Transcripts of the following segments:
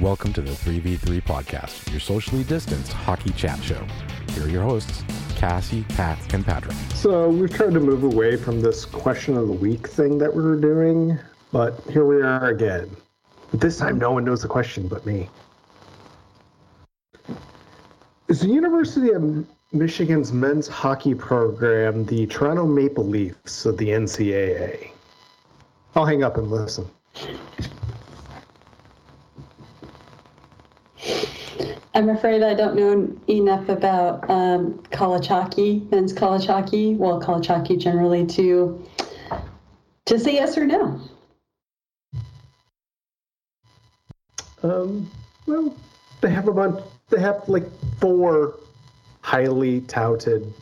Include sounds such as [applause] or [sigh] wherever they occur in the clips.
Welcome to the 3v3 podcast, your socially distanced hockey chat show. Here are your hosts, Cassie, Pat, and Patrick. So we've tried to move away from this question of the week thing that we were doing, but here we are again. But this time, no one knows the question but me. Is the University of Michigan's men's hockey program the Toronto Maple Leafs of the NCAA? I'll hang up and listen. I'm afraid I don't know enough about um, hockey, men's hockey, well, hockey generally, to to say yes or no. Um, well, they have a bunch. They have like four highly touted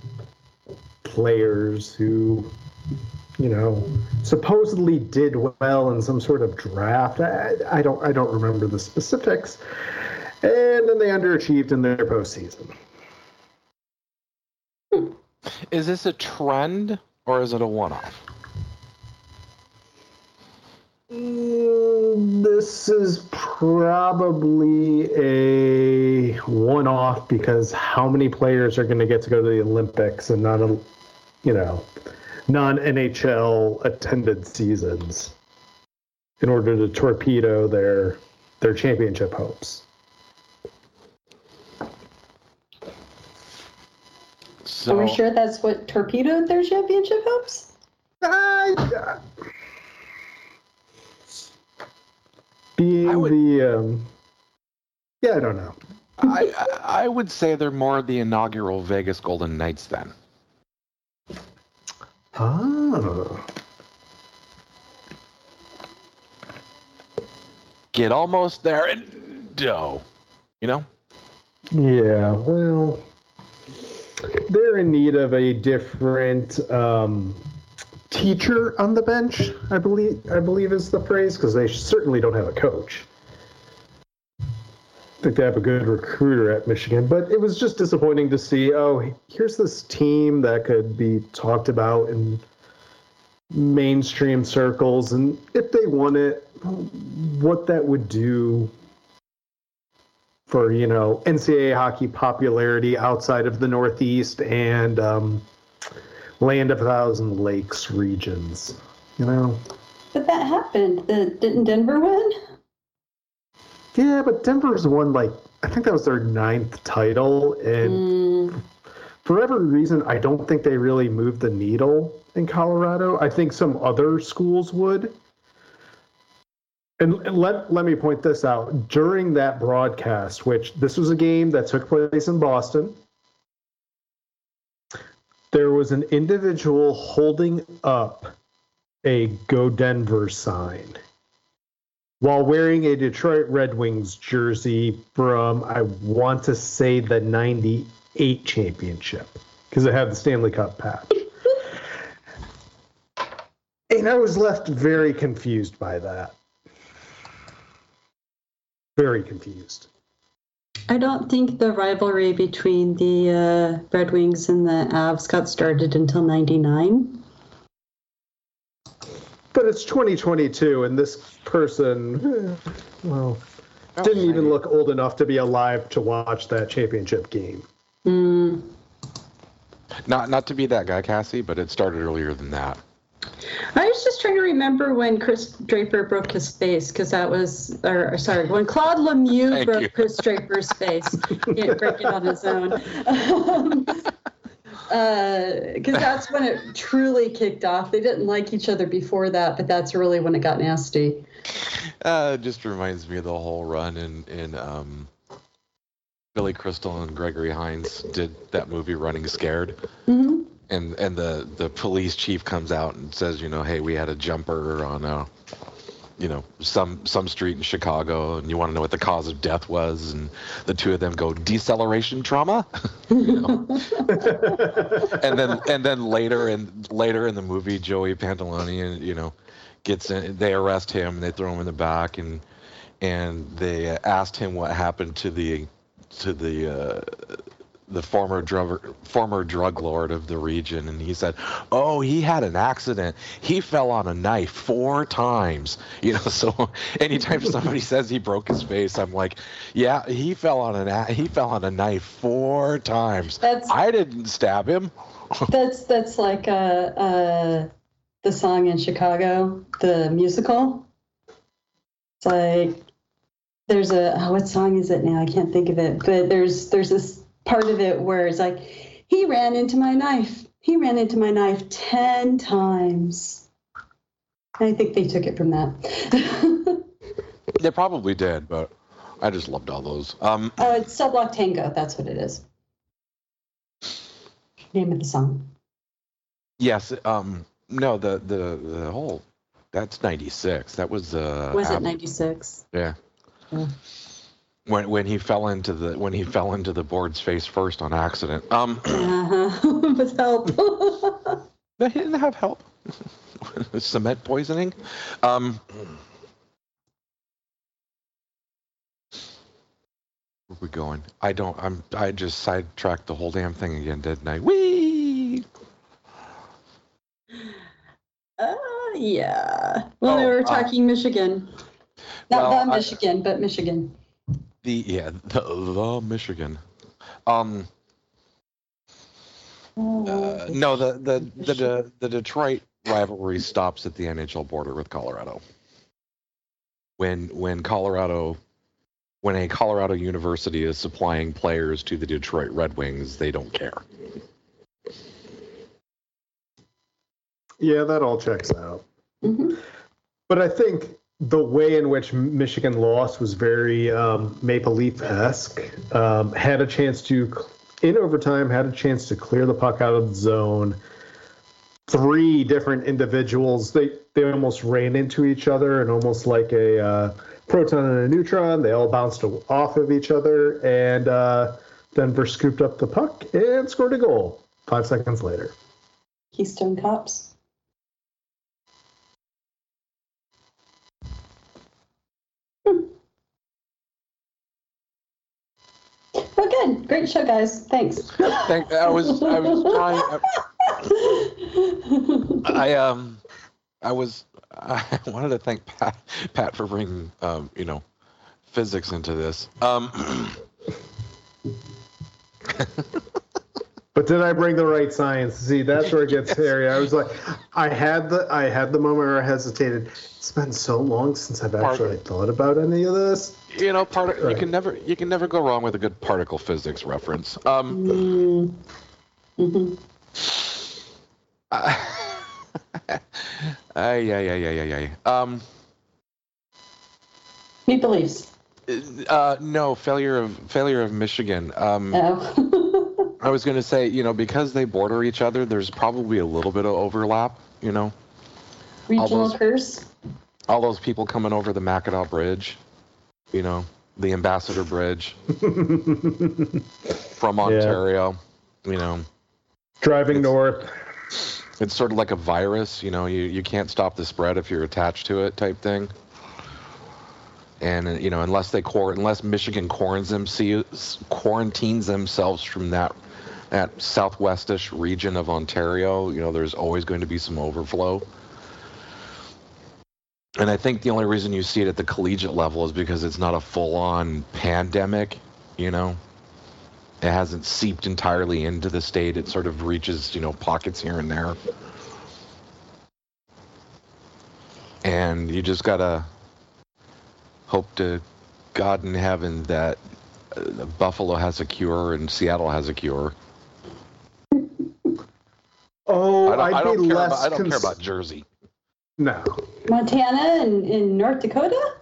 players who, you know, supposedly did well in some sort of draft. I, I don't. I don't remember the specifics. And then they underachieved in their postseason. Is this a trend or is it a one-off? Mm, This is probably a one-off because how many players are going to get to go to the Olympics and not a, you know, non-NHL attended seasons in order to torpedo their their championship hopes. So Are we sure that's what torpedoed their championship hopes? Uh, being I would- the um, yeah, I don't know. I, I I would say they're more the inaugural Vegas Golden Knights then. Oh. Get almost there and do. You know? Yeah, well, they're in need of a different um, teacher on the bench. I believe I believe is the phrase because they certainly don't have a coach. I think they have a good recruiter at Michigan, but it was just disappointing to see. Oh, here's this team that could be talked about in mainstream circles, and if they won it, what that would do for you know NCAA hockey popularity outside of the Northeast and um, Land of a Thousand Lakes regions. You know, But that happened. The, didn't Denver win? yeah, but Denver's won like I think that was their ninth title, and Mm, for every reason, I don't think they really moved the needle in Colorado. I think some other schools would. And and let let me point this out during that broadcast, which this was a game that took place in Boston. There was an individual holding up a "Go Denver" sign while wearing a Detroit Red Wings jersey from I want to say the '98 championship because it had the Stanley Cup patch. [laughs] And I was left very confused by that. Very confused. I don't think the rivalry between the uh, Red Wings and the Avs got started until 99. But it's 2022, and this person, [laughs] well, didn't even look old enough to be alive to watch that championship game. Mm. Not not to be that guy, Cassie, but it started earlier than that. I was just trying to remember when Chris Draper broke his face because that was, or, or sorry, when Claude Lemieux Thank broke you. Chris Draper's face. [laughs] He didn't break it on his own. [laughs] Because that's when it truly kicked off. They didn't like each other before that, but that's really when it got nasty. Uh, it just reminds me of the whole run in in um, Billy Crystal and Gregory Hines did that movie Running Scared. hmm and and the the police chief comes out and says, you know, hey, we had a jumper on a, you know, some some street in Chicago, and you want to know what the cause of death was, and the two of them go deceleration trauma, [laughs] you know? [laughs] and then and then later and later in the movie, Joey Pantoliano, you know, gets in, they arrest him and they throw him in the back, and and they asked him what happened to the to the uh, the former drug former drug lord of the region, and he said, "Oh, he had an accident. He fell on a knife four times." [laughs] You know, so anytime somebody [laughs] says he broke his face, I'm like, "Yeah, he fell on an a- he fell on a knife four times. That's- I didn't stab him." [laughs] That's that's like uh, uh, the song in Chicago, the musical. It's like there's a oh, what song is it now? I can't think of it, but there's there's this part of it where it's like he ran into my knife. He ran into my knife ten times. I think they took it from that. [laughs] They probably did, but I just loved all those. Um, oh, it's Cell Block Tango. That's what it is. Name of the song. yes, um, no, the the the whole that's '96. That was uh, Was it ninety six? Yeah. Yeah. When when he fell into the when he fell into the board's face first on accident. Um, [clears throat] Uh-huh. [laughs] With help. [laughs] they didn't have help. [laughs] Cement poisoning. Um, where we going? I don't. I'm. I just sidetracked the whole damn thing again, didn't I? Whee! Uh, yeah. Well, they Oh, were uh, talking Michigan. Not well, the I- Michigan, but Michigan. The yeah the, the Michigan. Um. Uh, no, the the the, the the Detroit rivalry stops at the NHL border with Colorado. When when Colorado, when a Colorado university is supplying players to the Detroit Red Wings, they don't care. Yeah, that all checks out. Mhm. But I think the way in which Michigan lost was very um, Maple Leaf esque. Um, had a chance to, in overtime, had a chance to clear the puck out of the zone. Three different individuals, they, they almost ran into each other and almost like a uh, proton and a neutron. They all bounced off of each other, and uh, Denver scooped up the puck and scored a goal five seconds later. Keystone Cops. Good. Great show, guys. Thanks. [laughs] Thank, I was I was trying. I um I was I [laughs] wanted to thank Pat Pat for bringing um you know physics into this. Um. [clears throat] But did I bring the right science? See, that's where it gets [laughs] hairy. I was like, I had the I had the moment where I hesitated. It's been so long since I've actually thought about any of this. you know, part of, you can never you can never go wrong with a good particle physics reference. Um, Mm. Mhm. [laughs] ay, ay, ay, ay, ay, ay. Um, Meat beliefs. uh, no failure of failure of Michigan. Um, Oh. [laughs] I was going to say, you know, because they border each other, there's probably a little bit of overlap. You know, Regional those- curse. all those people coming over the Mackinac Bridge, you know, the Ambassador Bridge [laughs] from Ontario. You know, Driving It's- north. it's sort of like a virus. You know, you you can't stop the spread if you're attached to it, type thing. And you know, unless they quar- unless Michigan quarantines themselves quarantines themselves from that that southwestish region of Ontario, you know, there's always going to be some overflow. And I think the only reason you see it at the collegiate level is because it's not a full-on pandemic. You know, it hasn't seeped entirely into the state. It sort of reaches, you know, pockets here and there. And you just gotta hope to God in heaven that uh, Buffalo has a cure and Seattle has a cure. Oh, I don't, I'd I don't, be care, less. about, I don't care about Jersey. No, Montana and in North Dakota?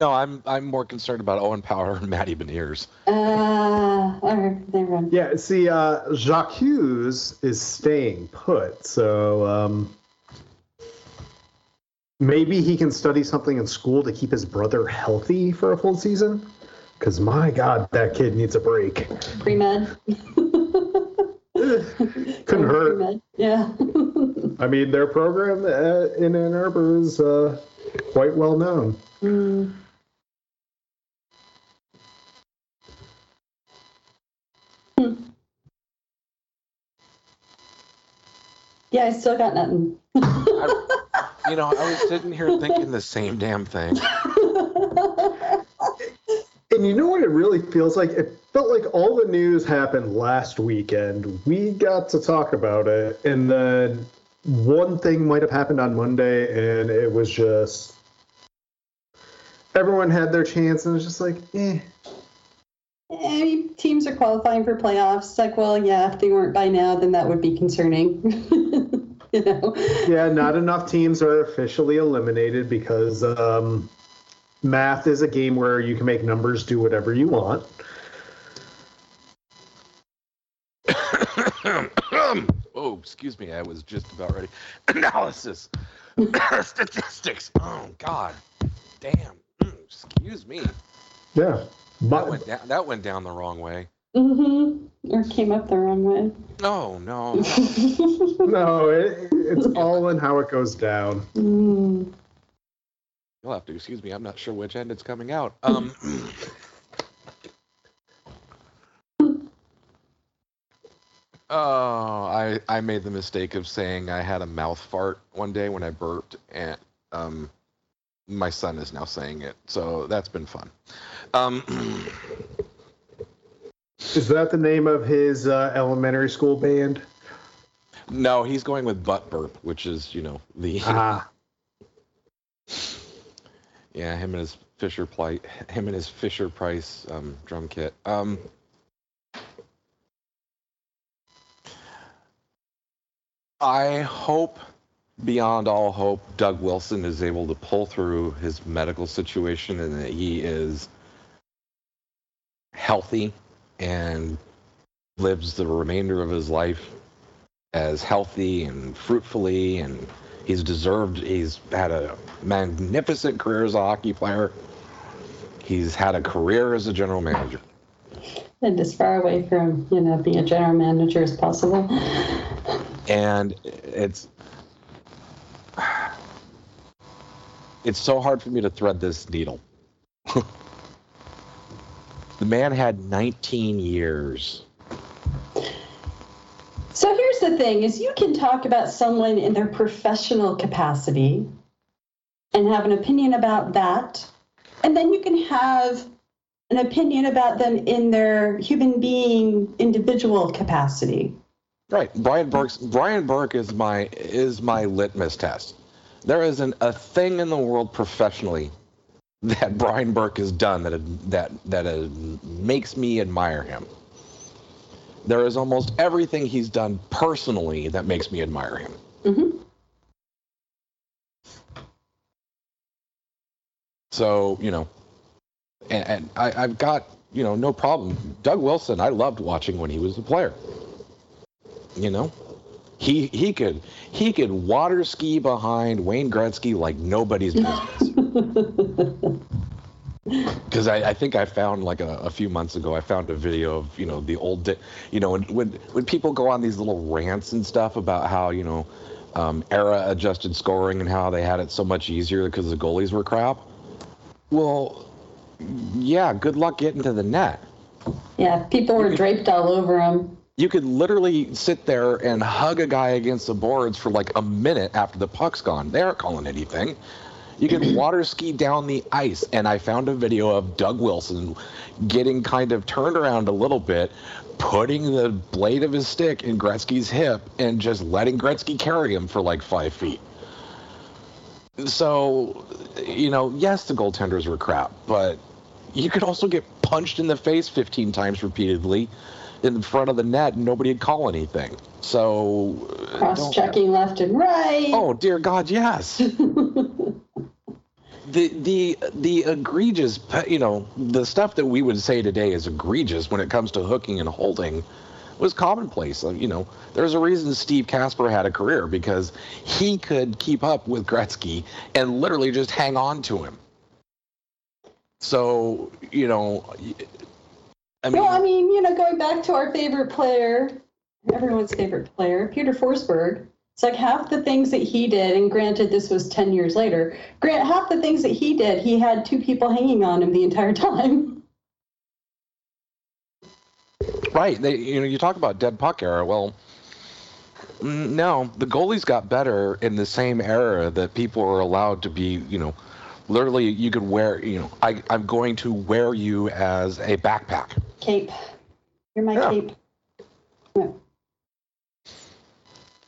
No, I'm I'm more concerned about Owen Power and Matty Beniers. Uh, all right, never mind. yeah. See, uh, Jacques Hughes is staying put, so um, maybe he can study something in school to keep his brother healthy for a full season. Because my God, that kid needs a break. Pre med. [laughs] [laughs] Couldn't hurt. Yeah. [laughs] I mean, their program uh, in Ann Arbor is uh, quite well known. Mm. Yeah, I still got nothing. [laughs] You know, I was sitting here thinking the same damn thing. And you know what it really feels like? It felt like all the news happened last weekend. We got to talk about it, and then one thing might have happened on Monday, and it was just everyone had their chance, and it was just like, eh. Eh, teams are qualifying for playoffs. It's like, well, yeah, if they weren't by now, then that would be concerning. [laughs] you know? Yeah, not enough teams are officially eliminated because um, math is a game where you can make numbers do whatever you want. [coughs] oh, excuse me. I was just about ready. [coughs] Analysis. [coughs] Statistics. Oh, God. Damn. Mm, excuse me. Yeah. That went down, that went down the wrong way. Mm-hmm. Or came up the wrong way. No, no. no, [laughs] it, it's all in how it goes down. Mm. You'll have to excuse me. I'm not sure which end it's coming out. Um, [coughs] oh, I I made the mistake of saying I had a mouth fart one day when I burped, and um, my son is now saying it, so that's been fun. Um, [clears throat] Is that the name of his uh, elementary school band? no, he's going with butt burp, which is you know the Ah, Yeah, him and his Fisher Price, [laughs] him and his Fisher Price um, drum kit. Um, I hope, beyond all hope, Doug Wilson is able to pull through his medical situation and that he is healthy and lives the remainder of his life as healthy and fruitfully and he's deserved. He's had a magnificent career as a hockey player. He's had a career as a general manager. And as far away from, you know, being a general manager as possible. and it's it's so hard for me to thread this needle. [laughs] The man had 19 years So here's the thing is you can talk about someone in their professional capacity and have an opinion about that. And then you can have an opinion about them in their human being individual capacity. Right. Brian Burke's Brian Burke is my is my litmus test. There isn't a thing in the world professionally that Brian Burke has done that that that uh, makes me admire him. There is almost everything he's done personally that makes me admire him. hmm So you know, and, and I, I've got you know no problem. Doug Wilson, I loved watching when he was a player. You know, he he could he could water ski behind Wayne Gretzky like nobody's [laughs] business. Because I, I think I found like a, a few months ago, I found a video of you know the old, di- you know when when when people go on these little rants and stuff about how you know um, era adjusted scoring and how they had it so much easier because the goalies were crap. Well, yeah, good luck getting to the net. Yeah, people were draped all over them. You could literally sit there and hug a guy against the boards for like a minute after the puck's gone. They aren't calling anything. You can water ski down the ice, and I found a video of Doug Wilson getting kind of turned around a little bit, putting the blade of his stick in Gretzky's hip, and just letting Gretzky carry him for like five feet. So, you know, yes, the goaltenders were crap, but you could also get punched in the face 15 times repeatedly in front of the net and nobody would call anything. So, uh, Cross checking left and right. Oh dear God, yes. [laughs] the the the egregious, you know, the stuff that we would say today is egregious when it comes to hooking and holding was commonplace. You know, there's a reason Steve Kasper had a career because he could keep up with Gretzky and literally just hang on to him. So, you know, I mean, well, I mean, you know, going back to our favorite player, everyone's favorite player, Peter Forsberg. It's like half the things that he did, and granted, this was 10 years later, grant half the things that he did, he had two people hanging on him the entire [laughs] time. Right. They, you know, you talk about dead puck era. Well, no, the goalies got better in the same era that people were allowed to be, you know, literally you could wear, you know, I, I'm going to wear you as a backpack. Cape. You're my Yeah. cape. Yeah.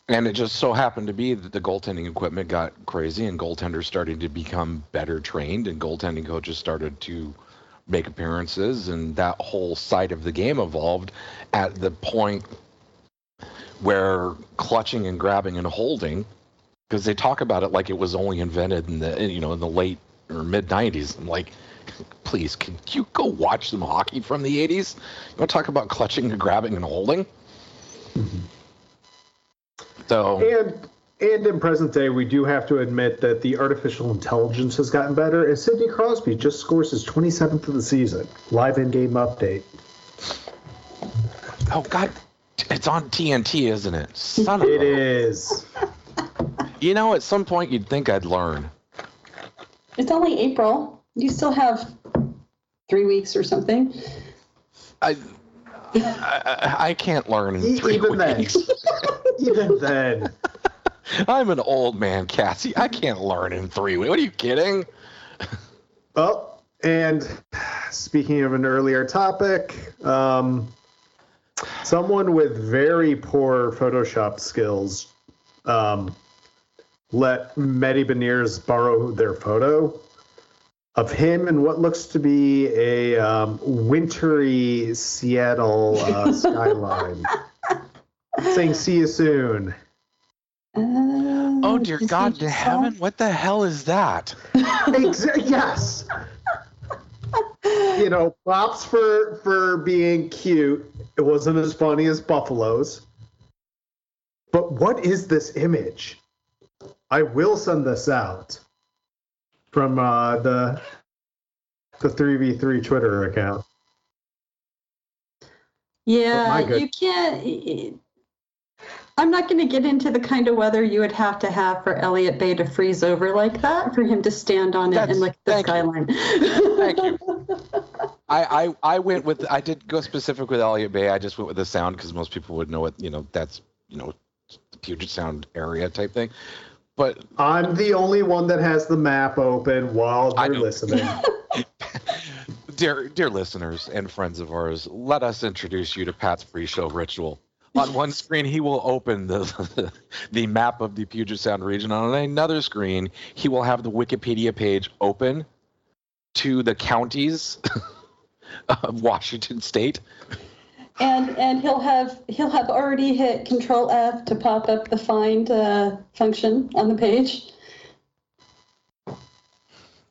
And it just so happened to be that the goaltending equipment got crazy and goaltenders started to become better trained and goaltending coaches started to make appearances. And that whole side of the game evolved at the point where clutching and grabbing and holding because they talk about it like it was only invented in the you know in the late or mid 90s i'm like please can you go watch some hockey from the 80s you want to talk about clutching and grabbing and holding mm-hmm. So And and in present day, we do have to admit that the artificial intelligence has gotten better. And Sidney Crosby just scores his 27th of the season. Live in-game update. Oh God, it's on TNT, isn't it? Son of It a. is. You know, at some point you'd think I'd learn. It's only April. You still have three weeks or something. I, I, I, I can't learn in three even then. weeks. [laughs] [laughs] Even then. I'm an old man, Cassie. I can't learn in three weeks. What are you kidding? [laughs] Oh, and speaking of an earlier topic, um, someone with very poor Photoshop skills um, let Matty Beniers borrow their photo of him in what looks to be a um, wintry Seattle uh, [laughs] skyline, saying "See you soon." Uh, Oh dear God to in heaven! What the hell is that? [laughs] Exa- yes. you know, props for for being cute. It wasn't as funny as Buffalo's. But what is this image? I will send this out from uh, the the three v three Twitter account. Yeah, good- you can't. I'm not going to get into the kind of weather you would have to have for Elliott Bay to freeze over like that for him to stand on it That's- and look at the thank you. skyline. Thank you. [laughs] I, I, I went with I did go specific with Elliott Bay. I just went with the sound because most people would know it. You know that's you know the Puget Sound area type thing. But I'm the only one that has the map open while I they're listening. [laughs] dear dear listeners and friends of ours, let us introduce you to Pat's pre-show ritual. On one screen, he will open the [laughs] the map of the Puget Sound region. On another screen, he will have the Wikipedia page open to the counties [laughs] of Washington State. and and he'll have he'll have already hit Control F to pop up the find uh, function on the page.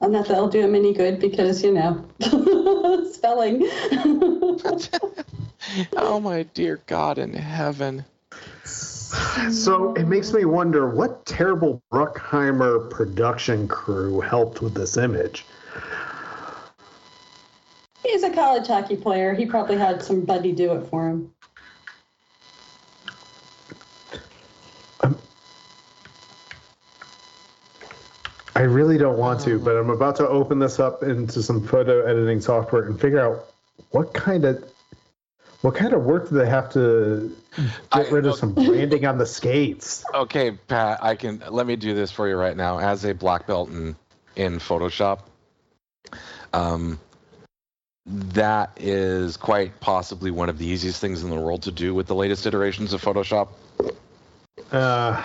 And that that'll do him any good because you know [laughs] spelling. Oh my dear God in heaven! So it makes me wonder what terrible Bruckheimer production crew helped with this image. He's a college hockey player. He probably had somebody do it for him. I really don't want to, but I'm about to open this up into some photo editing software and figure out what kind of what kind of work do they have to get I- rid of some branding on the skates. [laughs] Okay, Pat, I can let me do this for you right now. As a black belt in in Photoshop, um, that is quite possibly one of the easiest things in the world to do with the latest iterations of Photoshop. Uh,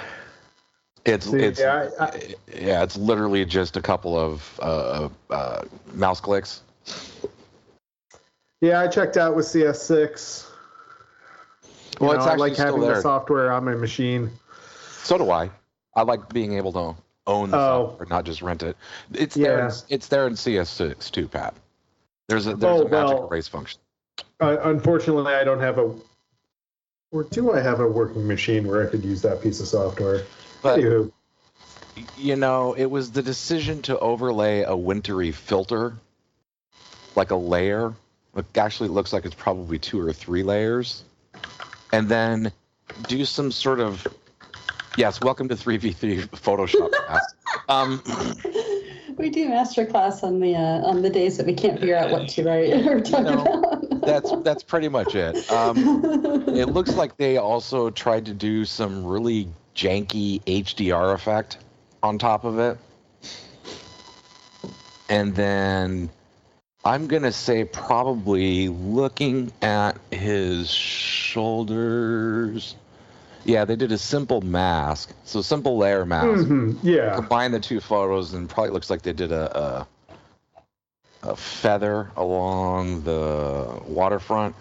It's See, it's yeah, I- yeah, it's literally just a couple of uh, uh, mouse clicks. Yeah, I checked out with CS6. You Well, know, it's I like having there. the software on my machine. So do I. I like being able to own the Oh. software, not just rent it. It's there. In, it's there in CS6 too, Pat. There's a there's Oh, a magic well. erase function. Uh, unfortunately, I don't have a. Or do I have a working machine where I could use that piece of software? But Anywho, you know, it was the decision to overlay a wintry filter, like a layer. It actually looks like it's probably two or three layers, and then do some sort of. Yes, welcome to 3v3 Photoshop. [laughs] class. um, We do master class on the uh, on the days that we can't figure out what to write or talk know, about. that's that's pretty much it. Um, it [laughs] looks like they also tried to do some really janky HDR effect on top of it. And then I'm going to say probably looking at his shoulders. Yeah, they did a simple mask. So simple layer mask. Mhm, Yeah. Combine the two photos and probably looks like they did a, a a feather along the waterfront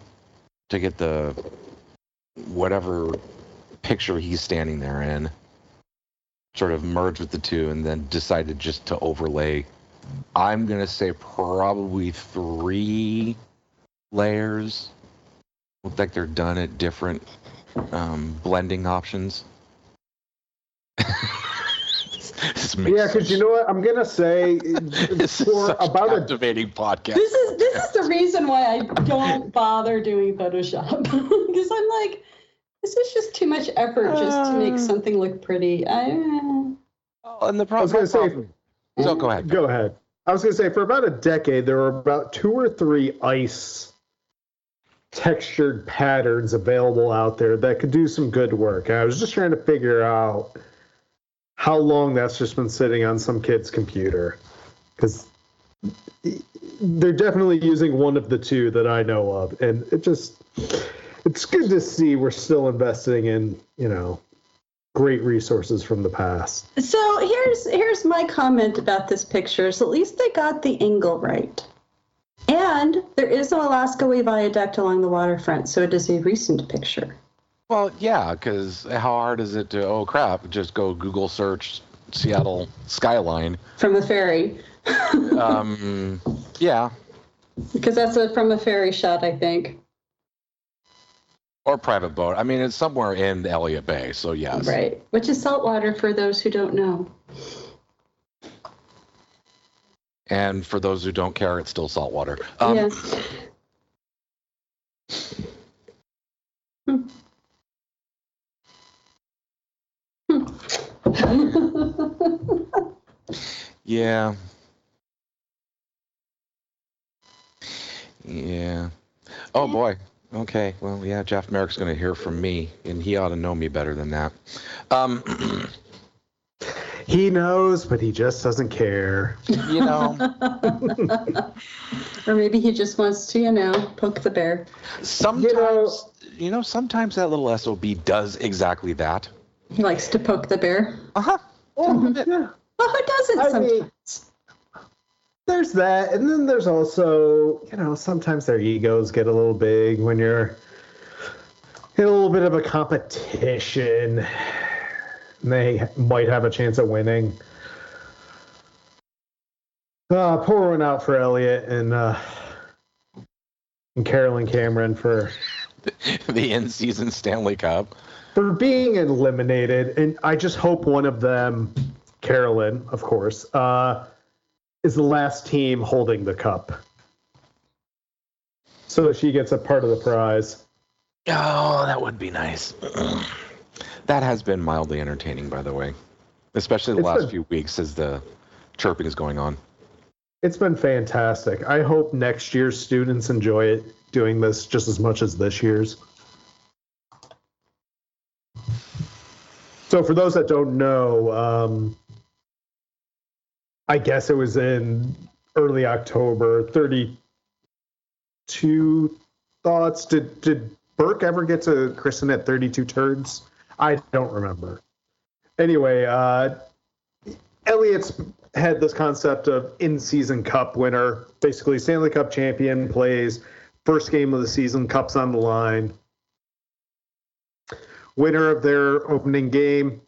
to get the whatever picture he's standing there in sort of merge with the two and then decided just to overlay i'm going to say probably three layers look like they're done at different um, blending options [laughs] This makes Yeah, because you know what? I'm gonna say [laughs] this is for such about a captivating podcast. This is this is the reason why I don't bother doing Photoshop [laughs] because I'm like, this is just too much effort just to make Uh. something look pretty. I, Oh, and the I was problem. gonna say So go ahead. Go ahead. I was going to say, for about a decade, there were about two or three ice textured patterns available out there that could do some good work. And I was just trying to figure out how long that's just been sitting on some kid's computer. Because they're definitely using one of the two that I know of. And it just, it's good to see we're still investing in, you know, great resources from the past. so here's here's my comment about this picture. So at least they got the angle right. And there is no Alaskan Way viaduct along the waterfront, so it is a recent picture. Well, yeah, because how hard is it to? Oh crap! Just go Google search Seattle skyline. From the ferry. Um, yeah, [laughs] Because that's a, from a ferry shot, I think. Or private boat. I mean, it's somewhere in Elliott Bay, so yes. Right. Which is saltwater for those who don't know. And for those who don't care, it's still saltwater. Um, yes. [laughs] Yeah. Yeah. Oh boy. Okay. Well, yeah. Jeff Marek's going to hear from me, and he ought to know me better than that. Um, [clears throat] He knows, but he just doesn't care. you know, [laughs] or maybe he just wants to, you know, poke the bear. sometimes you know, sometimes that little sob does exactly that. He likes to poke the bear. Uh huh. Oh, yeah. Well, who doesn't I mean- sometimes? There's that, and then there's also, you know, sometimes their egos get a little big when you're in a little bit of a competition. And they might have a chance at winning. Uh, pour one out for Elliotte and uh, and Carolyn Cameron for [laughs] the end season Stanley Cup. for being eliminated, and I just hope one of them, Carolyn, of course, uh, is the last team holding the cup, so that she gets a part of the prize. Oh, that would be nice. [clears throat] that has been mildly entertaining, by the way, especially the It's last been- few weeks as the chirping is going on. It's been fantastic. I hope next year's students enjoy it doing this just as much as this year's. So, for those that don't know, um, I guess it was in early October. Thirty-two thoughts. Did did Burke ever get to christen it thirty-two turds? I don't remember. Anyway, uh, Elliotte's had this concept of in-season cup winner, basically Stanley Cup champion plays first game of the season, cups on the line. Winner of their opening game,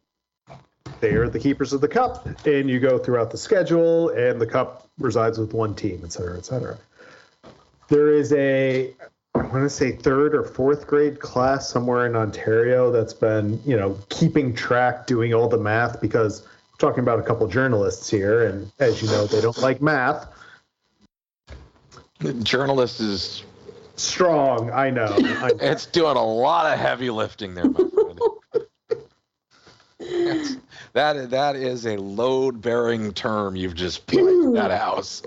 they are the keepers of the cup, and you go throughout the schedule, and the cup resides with one team, et cetera, et cetera. There is a, I want to say third or fourth grade class somewhere in Ontario that's been, you know, keeping track, doing all the math because we're talking about a couple journalists here, and as you know, they don't like math. The journalist is Strong, I know. I, [laughs] it's doing a lot of heavy lifting there, my friend. [laughs] that that is a load bearing term you've just [clears throat] put in that house.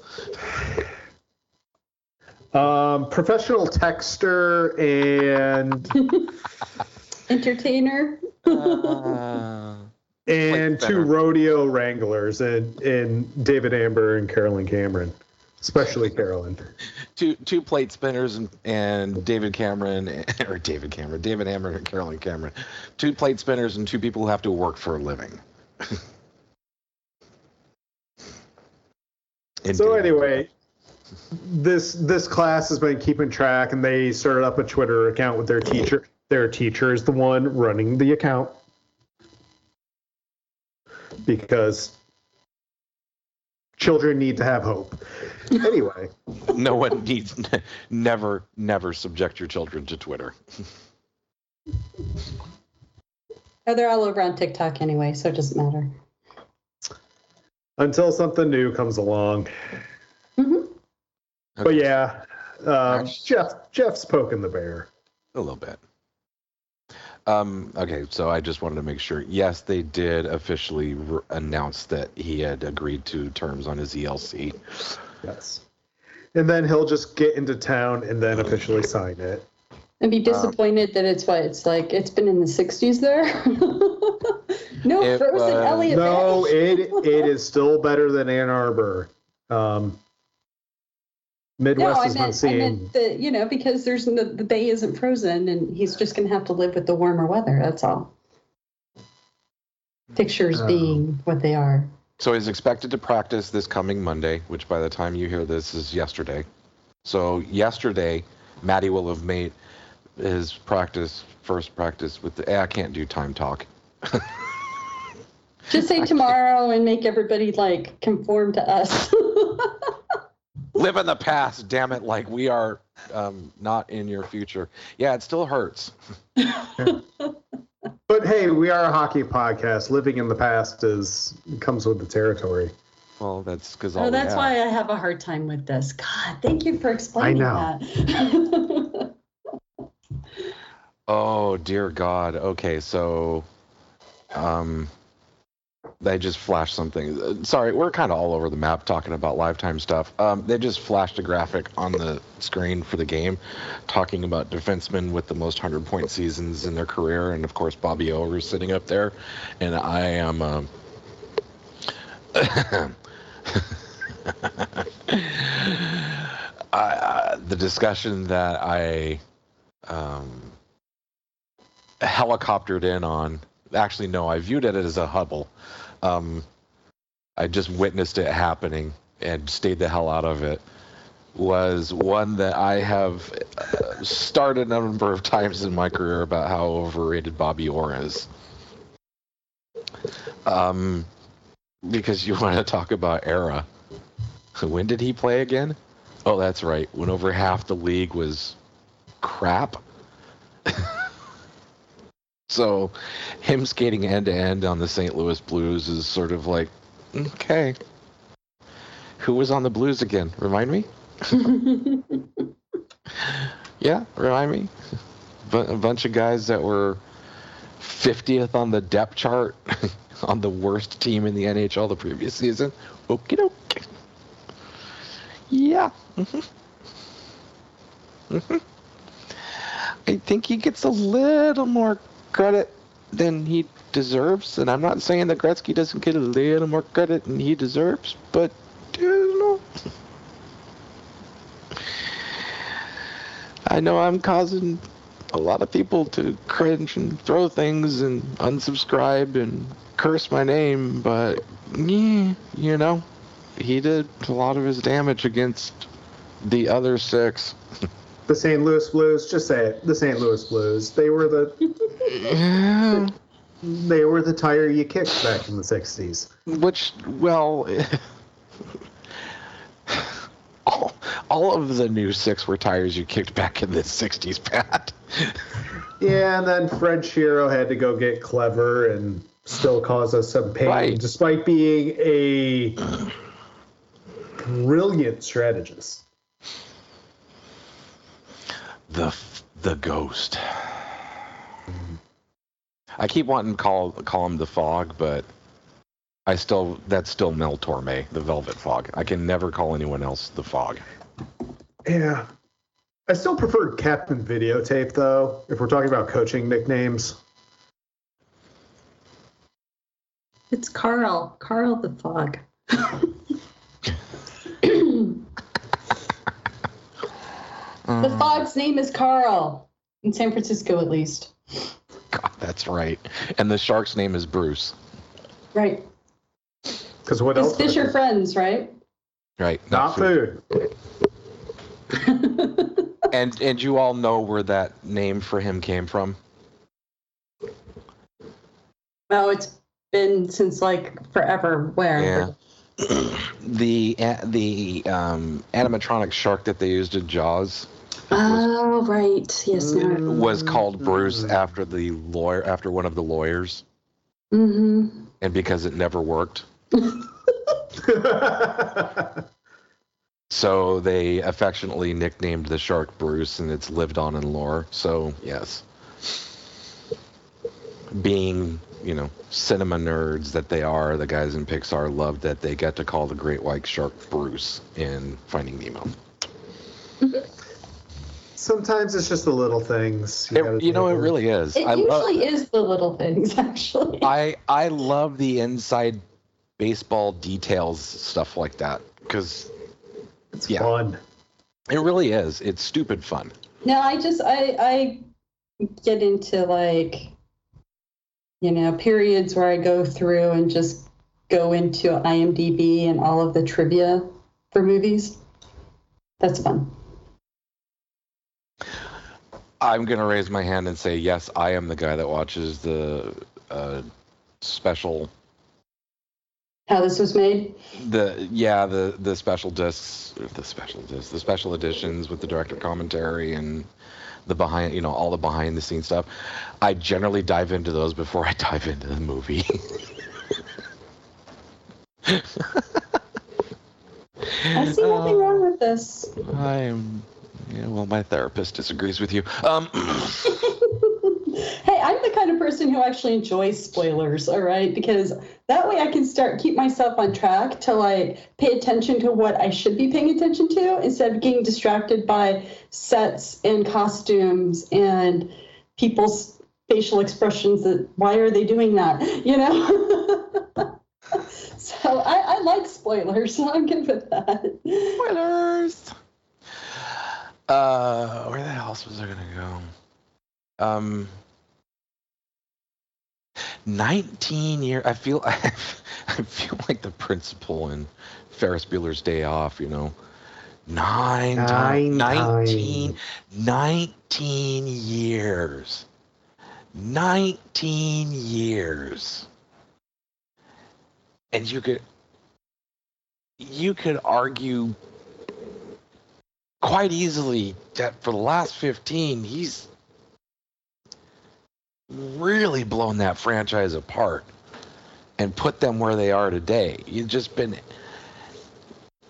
Um, professional texter and [laughs] Entertainer. Uh, [laughs] and Like two rodeo wranglers and and David Amber and Carolyn Cameron, especially Carolyn. two two plate spinners and, and David Cameron [laughs] or David Cameron, David Hammer and Carolyn Cameron, two plate spinners and two people who have to work for a living. [laughs] So anyway, this this class has been keeping track, and they started up a Twitter account with their teacher. Their teacher is the one running the account because children need to have hope. Anyway, no one needs [laughs] never never subject your children to Twitter. [laughs] Oh, they're all over on TikTok anyway, so it doesn't matter. until something new comes along. hmm But yeah, um, Jeff Jeff's poking the bear. a little bit. Um, okay, so I just wanted to make sure. Yes, they did officially r- announce that he had agreed to terms on his ELC. Yes. And then he'll just get into town and then officially sign it. And be disappointed that it's what it's like. It's been in the '60s there. [laughs] no It frozen was- Elliott. No, it it is [laughs] still better than Ann Arbor. Um, No, Midwest I has been meant, I seeing. meant that you know because there's no, the bay isn't frozen and he's just gonna have to live with the warmer weather. That's all. Pictures Oh. being what they are. So he's expected to practice this coming Monday, which by the time you hear this is yesterday. So yesterday, Matty will have made his practice first practice with the. eh, I can't do time talk. [laughs] Just say tomorrow and make everybody like conform to us. [laughs] Live in the past, damn it! Like we are um, not in your future. Yeah, it still hurts. [laughs] But hey, we are a hockey podcast. Living in the past is comes with the territory. Well, that's because oh, that's why I have a hard time with this. God, thank you for explaining I know. that. Oh dear God. Okay, so um they just flashed something. Uh, Sorry, we're kind of all over the map talking about lifetime stuff. Um, they just flashed a graphic on the screen for the game, talking about defensemen with the most hundred point seasons in their career, and of course Bobby Orr is sitting up there, and I am. Um, [laughs] I, uh, the discussion that I um, helicoptered in on. Actually, no, I viewed it as a Hubble. Um, I just witnessed it happening and stayed the hell out of it. Was one that I have uh, started a number of times in my career about how overrated Bobby Orr is. Um, because you [laughs] want to talk about era. When did he play again? Oh, that's right. When over half the league was crap. [laughs] so, him skating end to end on the St. Louis Blues is sort of like, okay. Who was on the Blues again? Remind me? [laughs] Yeah, remind me. A bunch of guys that were 50th on the depth chart [laughs] on the worst team in the NHL the previous season. Okie doke. Yeah. hmm hmm I think he gets a little more credit than he deserves, and I'm not saying that Gretzky doesn't get a little more credit than he deserves, but you know, I know I'm causing a lot of people to cringe and throw things and unsubscribe and curse my name, but yeah, you know, he did a lot of his damage against the other six. [laughs] The St. Louis Blues, just say it. The St. Louis Blues. They were the [laughs] they were the tire you kicked back in the '60s. Which, well, all, all of the new six were tires you kicked back in the 60s, Pat. [laughs] Yeah, and then Fred Shero had to go get clever and still cause us some pain, Right. despite being a brilliant strategist. The the ghost. I keep wanting to call call him the fog, but I still that's still Mel Torme, the Velvet Fog. I can never call anyone else the fog. Yeah, I still prefer Captain Videotape, though, if we're talking about coaching nicknames. It's Carl. Carl the Fog. [laughs] the Fog's name is Carl. In San Francisco, at least. God, that's right. And the shark's name is Bruce. Right. Because what Because else? fish are friends, right? Right. Not food. [laughs] And and you all know where that name for him came from? Oh, it's been since like forever. Where? Yeah. [clears throat] the the um, animatronic shark that they used in Jaws Oh, right. Yes. Now. was called Bruce after the lawyer after one of the lawyers, Mm-hmm. and because it never worked, [laughs] so they affectionately nicknamed the shark Bruce, and it's lived on in lore. So yes, being you know cinema nerds that they are, the guys in Pixar loved that they got to call the great white shark Bruce in Finding Nemo. Sometimes it's just the little things. It- you know, it really is. It I love. usually is the little things, [laughs] actually. I I love the inside baseball details stuff like that because It's yeah. fun. it really is. It's stupid fun. No, I just I I get into like you know periods where I go through and just go into IMDb and all of the trivia for movies. That's fun. I'm gonna raise my hand and say yes. I am the guy that watches the uh, special. How this was made. The yeah the the special discs the special discs the special editions with the director commentary and the behind you know all the behind the scenes stuff. I generally dive into those before [laughs] I dive into the movie. [laughs] I see nothing wrong with this. I am. Yeah, well, my therapist disagrees with you. Um, [laughs] hey, I'm the kind of person who actually enjoys spoilers, all right? Because that way I can start keep myself on track to like pay attention to what I should be paying attention to instead of getting distracted by sets and costumes and people's facial expressions that why are they doing that? [laughs] You know? [laughs] so I, I like spoilers, so I'm good with that. spoilers. Uh, where the hell else was I gonna go? Um, nineteen year. I feel I, [laughs] I feel like the principal in Ferris Bueller's Day Off. You know, nine, Nine ti- 19, times. 19 years. 19 years. And you could you could argue quite easily that for the last 15 he's really blown that franchise apart and put them where they are today. You've just been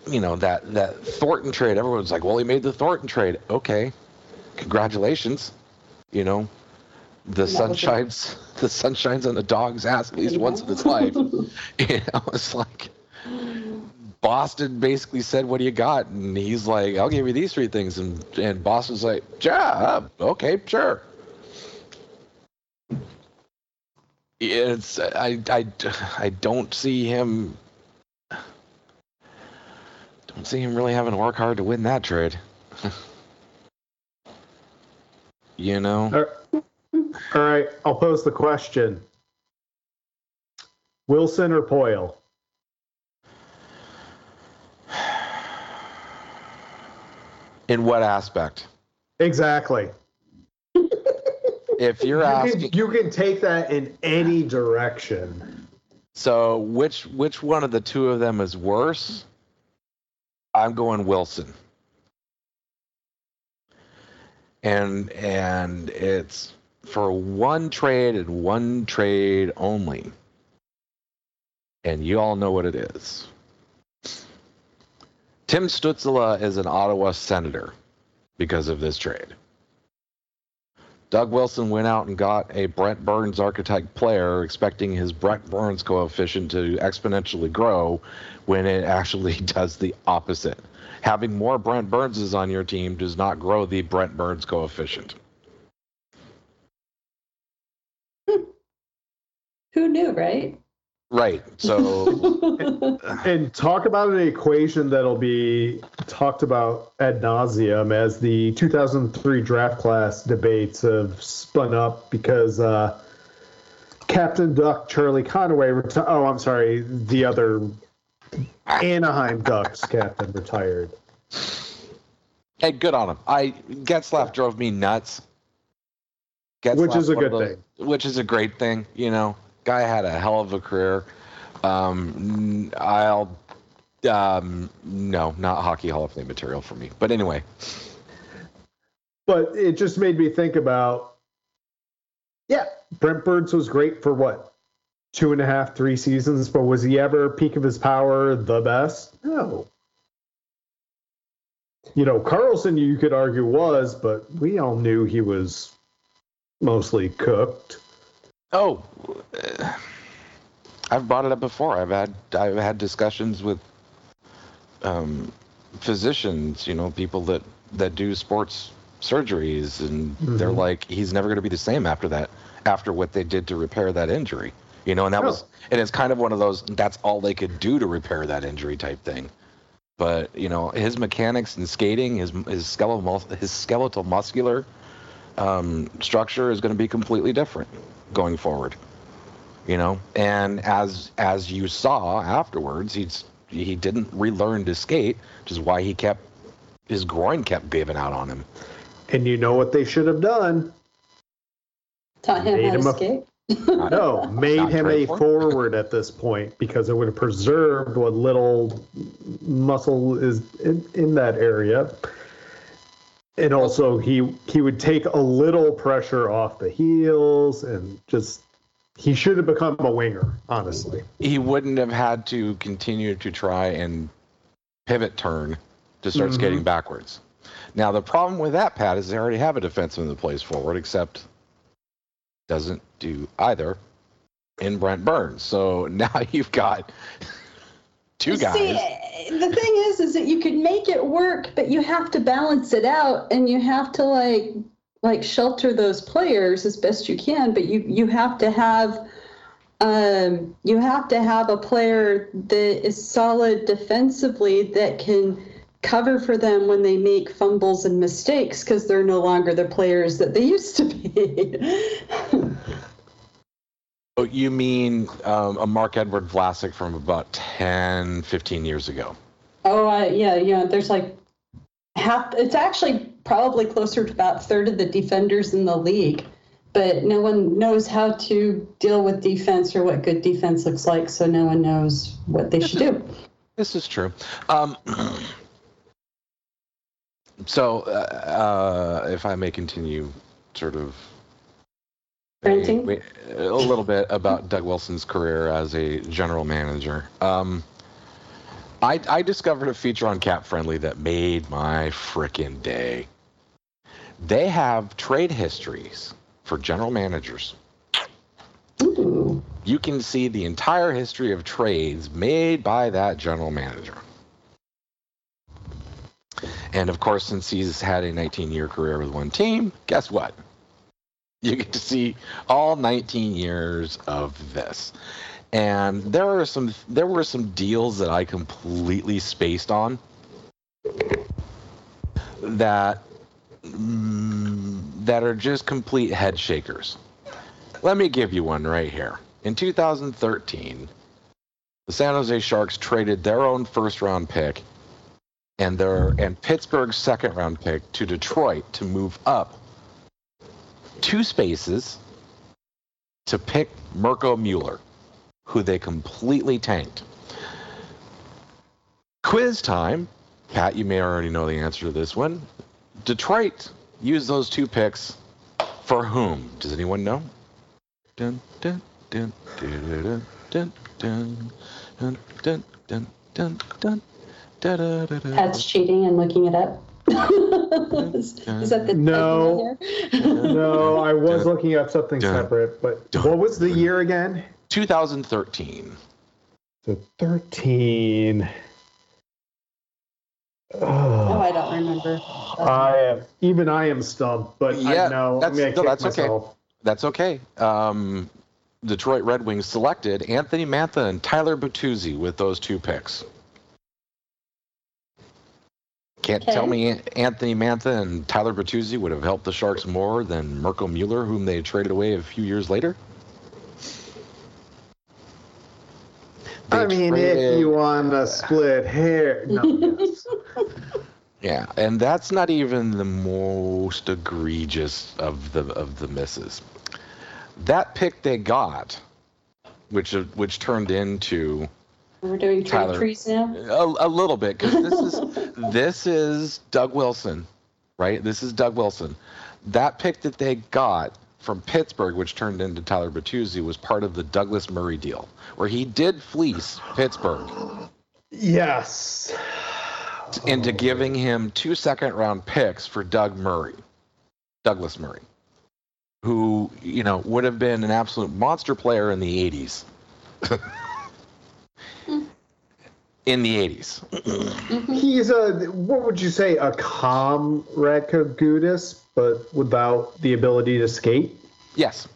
you know that that Thornton trade everyone's like, "Well, he made the Thornton trade." Okay. Congratulations. You know, the sun shines [laughs] the sun shines on the dog's ass at least once in its life. [laughs] you know, it's like Boston basically said, "What do you got?" And he's like, "I'll give you these three things." And and Boston's like, "Yeah, uh, okay, sure." It's I I I don't see him. Don't see him really having to work hard to win that trade. [laughs] you know. All all right, I'll pose the question. Wilson or Poile? In what aspect? Exactly. If you're You asking, can, you can take that in any direction. so which which one of the two of them is worse? I'm going Wilson. And and it's for one trade and one trade only. And you all know what it is. Tim Stützle is an Ottawa senator because of this trade. Doug Wilson went out and got a Brent Burns archetype player, expecting his Brent Burns coefficient to exponentially grow when it actually [laughs] does the opposite. Having more Brent Burnses on your team does not grow the Brent Burns coefficient. Hmm. Who knew, right? Right. So, [laughs] And talk about an equation that'll be talked about ad nauseum as the 2003 draft class debates have spun up because uh, Captain Duck Charlie Conway. Reti- oh, I'm sorry, the other Anaheim Ducks captain retired. hey, good on him. I Getzlaf drove me nuts. Which is a good those- Which is a great thing. You know, guy had a hell of a career. Um, I'll, um, no, not hockey Hall of Fame material for me. But anyway, But it just made me think about, yeah, Brent Burns was great for what, two and a half, three seasons, but was he ever peak of his power, the best? No. You know, Karlsson, you could argue was, but we all knew he was mostly cooked. Oh, uh, I've brought it up before. I've had I've had discussions with um, physicians. You know, people that that do sports surgeries, and they're Mhm. like, he's never going to be the same after that. After what they did to repair that injury, you know, and that No. was and it's kind of one of those. That's all they could do to repair that injury type thing. But you know, his mechanics and skating, his his skeletal his skeletal muscular um, structure is going to be completely different going forward. You know, and as as you saw afterwards, he's he didn't relearn to skate, which is why he kept his groin kept giving out on him. And you know what they should have done? Taught him Made how him to a- skate. [laughs] No, [laughs] made him a forward at this point because it would have preserved what little muscle is in, in that area. And also he he would take a little pressure off the heels and just he should have become a winger, honestly. He wouldn't have had to continue to try and pivot turn to start Mhm. skating backwards. Now the problem with that, Pat, is they already have a defenseman that plays forward, except doesn't do either in Brent Burns. So [laughs] now you've got two guys. See, the thing is, is that you could make it work, but you have to balance it out, and you have to like like shelter those players as best you can. But you you have to have um, you have to have a player that is solid defensively that can cover for them when they make fumbles and mistakes because they're no longer the players that they used to be. [laughs] Oh, you mean um, a Marc-Edouard Vlasic from about 10, 15 years ago? Oh, I, yeah, yeah. There's like half. It's actually probably closer to about a third of the defenders in the league, but no one knows how to deal with defense or what good defense looks like. So no one knows what they should do. This is true. Um, [clears throat] so, uh, uh, if I may continue, sort of. Ranting? a, a little bit about Doug Wilson's career as a general manager. Um, I, I discovered a feature on CapFriendly that made my frickin' day. They have trade histories for general managers. Ooh. you can see the entire history of trades made by that general manager. And of course, since he's had a 19 year career with one team, guess what? [laughs] You get to see all 19 years of this. And there are some there were some deals that I completely spaced on that that are just complete head shakers. Let me give you one right here. In 2013, the San Jose Sharks traded their own first round pick and their and Pittsburgh's second round pick to Detroit to move up two spaces to pick Mirco Mueller, who they completely tanked. Quiz time. Pat, you may already know the answer to this one. Detroit used those two picks for whom? Does anyone know? Dun, dun, dun, dun, dun, dun, dun, dun, dun, dun, dun, dun, da, da, da. Pat's cheating and looking it up. Is, is that the No. No, I was looking up something Dun. separate, but Dun. what was the year again? 2013. So 13. Oh, Oh, I don't remember. I am even I am stumped, but Yeah, I know that's- I'm gonna no, kick that's okay. That's okay. Um, Detroit Red Wings selected Anthony Mantha and Tyler Bertuzzi with those two picks. Can't Okay. tell me Anthony Mantha and Tyler Bertuzzi would have helped the Sharks more than Mirco Mueller, whom they traded away a few years later. They I mean, traded- if you want to split hair, no, [laughs] yes. Yeah, and that's not even the most egregious of the of the misses. That pick they got, which which turned into We're doing trade Tyler. trees now. a, a little bit because this is [laughs] this is Doug Wilson, right? This is Doug Wilson. That pick that they got from Pittsburgh, which turned into Tyler Bertuzzi, was part of the Douglas Murray deal, where he did fleece Pittsburgh yes. into giving him two second round picks for Doug Murray, Douglas Murray, who you know would have been an absolute monster player in the '80s. [laughs] in the '80s, mm-hmm. He's a what would you say a calm Gudis, but without the ability to skate. yes.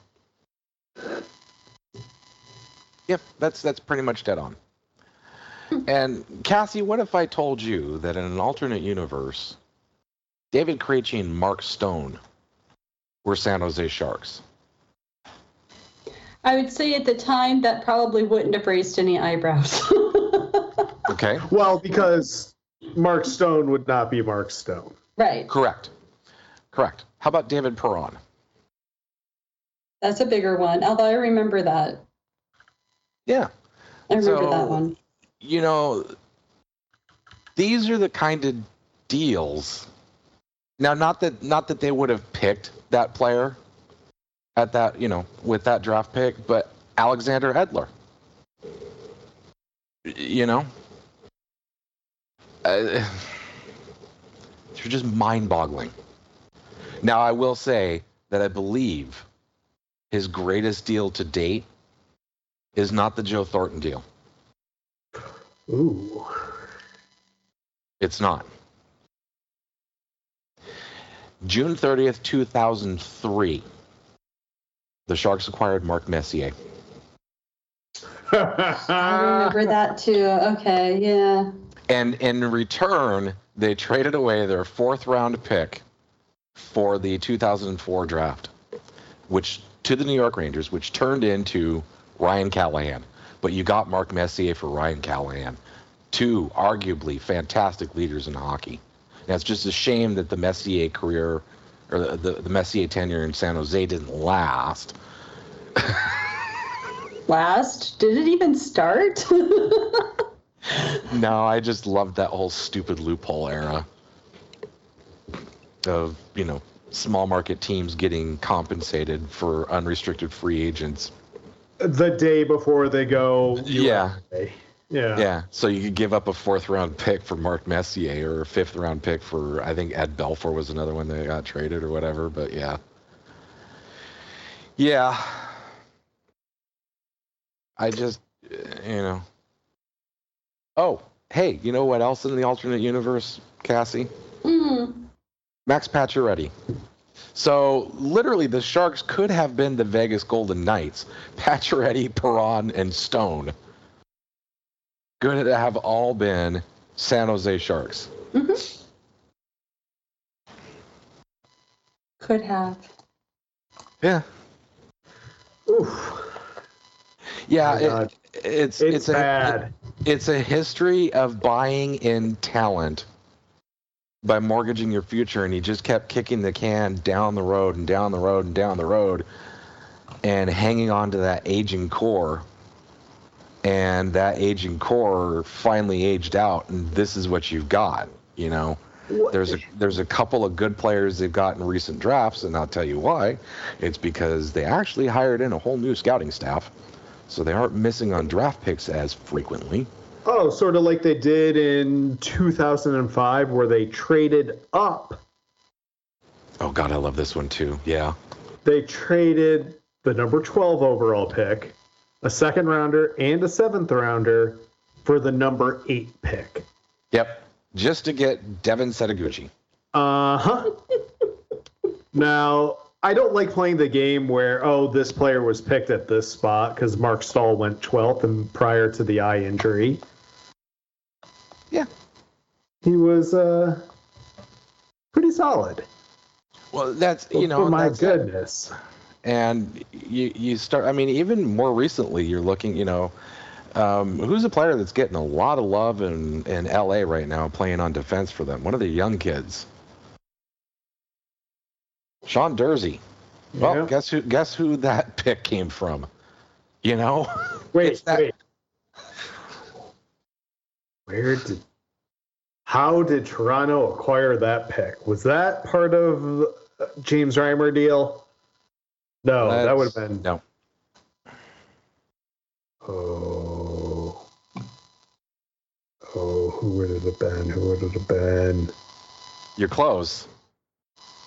Yep, that's that's pretty much dead on. Hmm. And Cassie, what if I told you that in an alternate universe, David Krejci and Mark Stone were San Jose Sharks? I would say at the time that probably wouldn't have raised any eyebrows. [laughs] Okay, Well, because Mark Stone would not be Mark Stone. right. correct, correct. How about David Perron? That's a bigger one. Although I remember that. Yeah, I remember So- that one. you know, these are the kind of deals. Now, not that not that they would have picked that player at that, you know, with that draft pick, but Alexander Edler. You know, uh, [laughs] they're just mind-boggling. Now, I will say that I believe his greatest deal to date is not the Joe Thornton deal. Ooh. It's not. June 30th, 2003. The Sharks acquired Mark Messier. I remember that too. Okay, yeah. And in return, they traded away their fourth round pick for the 2004 draft, which to the New York Rangers, which turned into Ryan Callahan. But you got Mark Messier for Ryan Callahan, two arguably fantastic leaders in hockey. Now it's just a shame that the Messier career or the, the, the Messier tenure in San Jose didn't last. [laughs] Last? Did it even start? [laughs] No, I just loved that whole stupid loophole era of, you know, small market teams getting compensated for unrestricted free agents. the day before they go. Yeah. USA. Yeah. Yeah, so you could give up a fourth round pick for Mark Messier or a fifth round pick for I think Ed Belfour was another one that got traded or whatever, but yeah. Yeah. I just you know. Oh, hey, you know what else in the alternate universe, Cassie? Hmm. Max Pacioretty. So literally, the Sharks could have been the Vegas Golden Knights. Pacioretty, Perron, and Stone could have all been San Jose Sharks. Could have. Yeah, Oof. yeah. My it- God. it's It's, it's a bad. It's a history of buying in talent by mortgaging your future, and he just kept kicking the can down the road and down the road and down the road, and hanging on to that aging core. And that aging core finally aged out, and this is what you've got. You know, there's a there's a couple of good players they've got in recent drafts, and I'll tell you why. It's because they actually hired in a whole new scouting staff, so they aren't missing on draft picks as frequently. Oh, sort of like they did in 2005, where they traded up. Oh God, I love this one too. Yeah. They traded the number 12 overall pick, a second rounder, and a seventh rounder for the number eight pick. Yep. Just to get Devin Setoguchi. Uh huh. [laughs] now, I don't like playing the game where, oh, this player was picked at this spot because Marc Staal went 12th and prior to the eye injury. Yeah. He was uh, pretty solid. Well, that's you know, oh, my goodness. and you you start. I mean, even more recently, you're looking. You know, um, who's a player that's getting a lot of love in in LA right now, playing on defense for them? One of the young kids, Sean Durzi. Well, Yeah. guess who? Guess who that [laughs] pick came from? You know, [laughs] Wait, that- wait. Where did? How did Toronto acquire that pick? Was that part of James Reimer deal? No, that would have been. no. Oh. Oh, who would it have been? Who would it have been? You're close.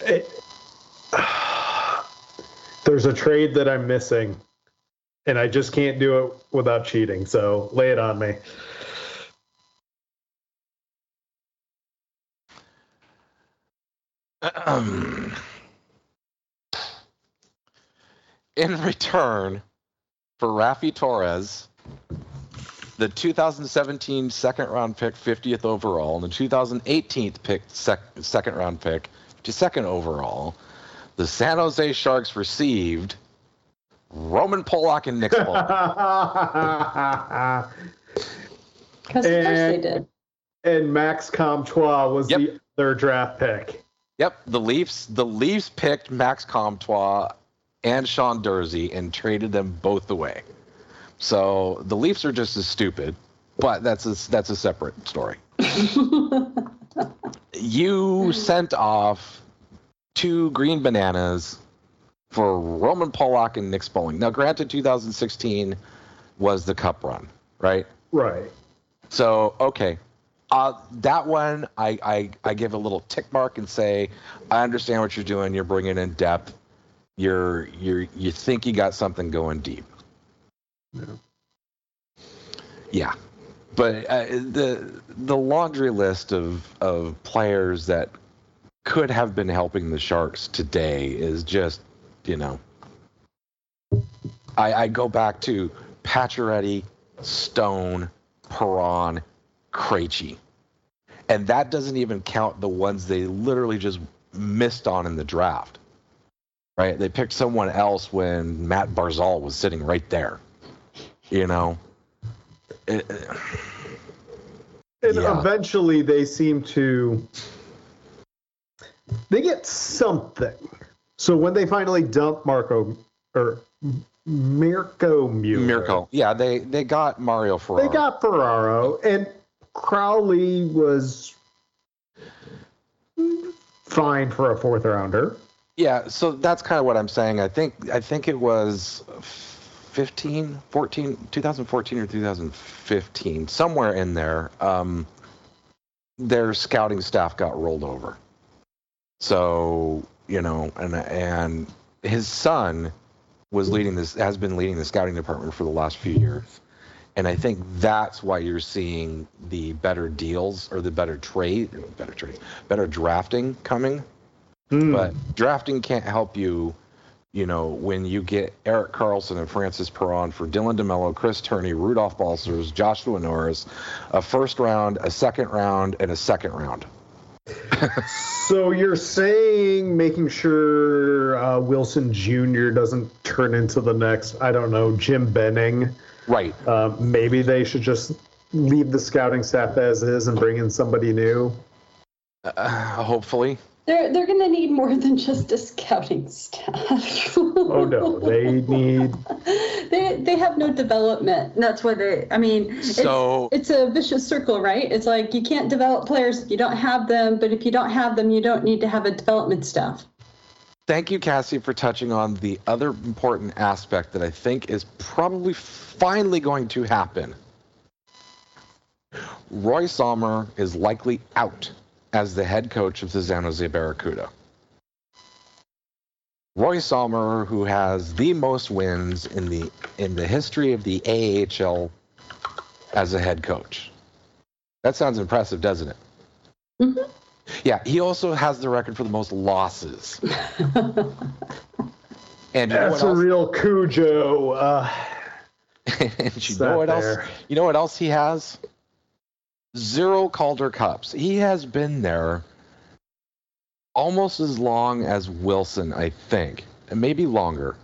It, there's a trade that I'm missing, and I just can't do it without cheating. So lay it on me. [clears throat] in return for Raffi Torres, the 2017 second round pick, 50th overall, and the 2018 pick, sec- second round pick, 52nd overall, the San Jose Sharks received Roman Polak and Nick Paul. [laughs] Because of course they And- did. and Max Comtois was Yep. the their draft pick. Yep, the Leafs. The Leafs picked Max Comtois and Sean Durzi and traded them both away. So the Leafs are just as stupid, but that's a, that's a separate story. [laughs] you sent off two green bananas for Roman Polak and Nick Spaling. Now, granted, 2016 was the Cup run, right? Right. So okay, uh, that one I, I I give a little tick mark and say I understand what you're doing. You're bringing in depth. You're you're you think you got something going deep. Yeah. Yeah, but uh, the the laundry list of of players that could have been helping the Sharks today is just you know. I, I go back to Pacioretty, Stone, Perron, Krejci. And that doesn't even count the ones they literally just missed on in the draft. Right? They picked someone else when Mat Barzal was sitting right there. You know? It- And Yeah. eventually they seem to they get something. So when they finally dump Marco or Mirco Mueller, Mirco. Yeah, they they got Mario Ferraro. they got Ferraro and Crowley was fine for a fourth rounder. Yeah, so that's kind of what I'm saying. I think I think it was 15, 14, 2014 or 2015, somewhere in there. Um, their scouting staff got rolled over. So you know, and and his son was leading this has been leading the scouting department for the last few years. And I think that's why you're seeing the better deals or the better trade, better trade, better drafting coming Hmm. but drafting can't help you, you know, when you get Erik Karlsson and Francis Perron for Dylan DeMelo, Chris Tierney, Rudolfs Balcers, Joshua Norris, a first round, a second round, and a second round. So you're saying making sure uh, Wilson Jr. doesn't turn into the next, I don't know, Jim Benning. Right. Uh, maybe they should just leave the scouting staff as is and bring in somebody new. Uh, hopefully. They're they're gonna need more than just a scouting staff. Oh no, they need. [laughs] they they have no development. That's what they. I mean, it's, So- it's a vicious circle, right? It's like you can't develop players if you don't have them, but if you don't have them, you don't need to have a development staff. Thank you, Cassie, for touching on the other important aspect that I think is probably finally going to happen. Roy Sommer is likely out as the head coach of the San Jose Barracuda. Roy Sommer, who has the most wins in the in the history of the AHL as a head coach. That sounds impressive, doesn't it? Mhm. Yeah, he also has the record for the most losses. [laughs] And you know That's what a real Cujo. Uh, [laughs] and you know not what else? You know what else he has? Zero Calder Cups. He has been there almost as long as Wilson, I think, and maybe longer,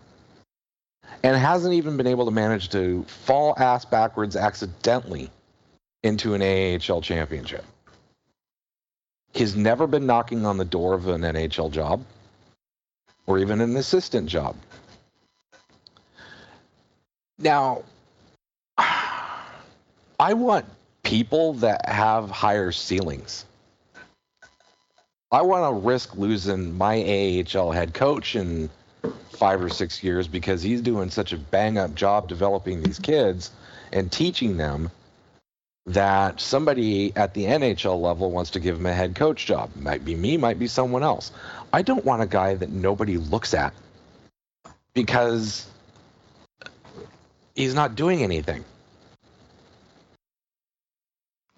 and hasn't even been able to manage to fall ass backwards accidentally into an AHL championship. He's never been knocking on the door of an NHL job or even an assistant job. Now, [sighs] I want people that have higher ceilings. I want to risk losing my AHL head coach in five or six years because he's doing such a bang up job developing these kids and teaching them that somebody at the NHL level wants to give him a head coach job. Might be me, might be someone else. I don't want a guy that nobody looks at because he's not doing anything.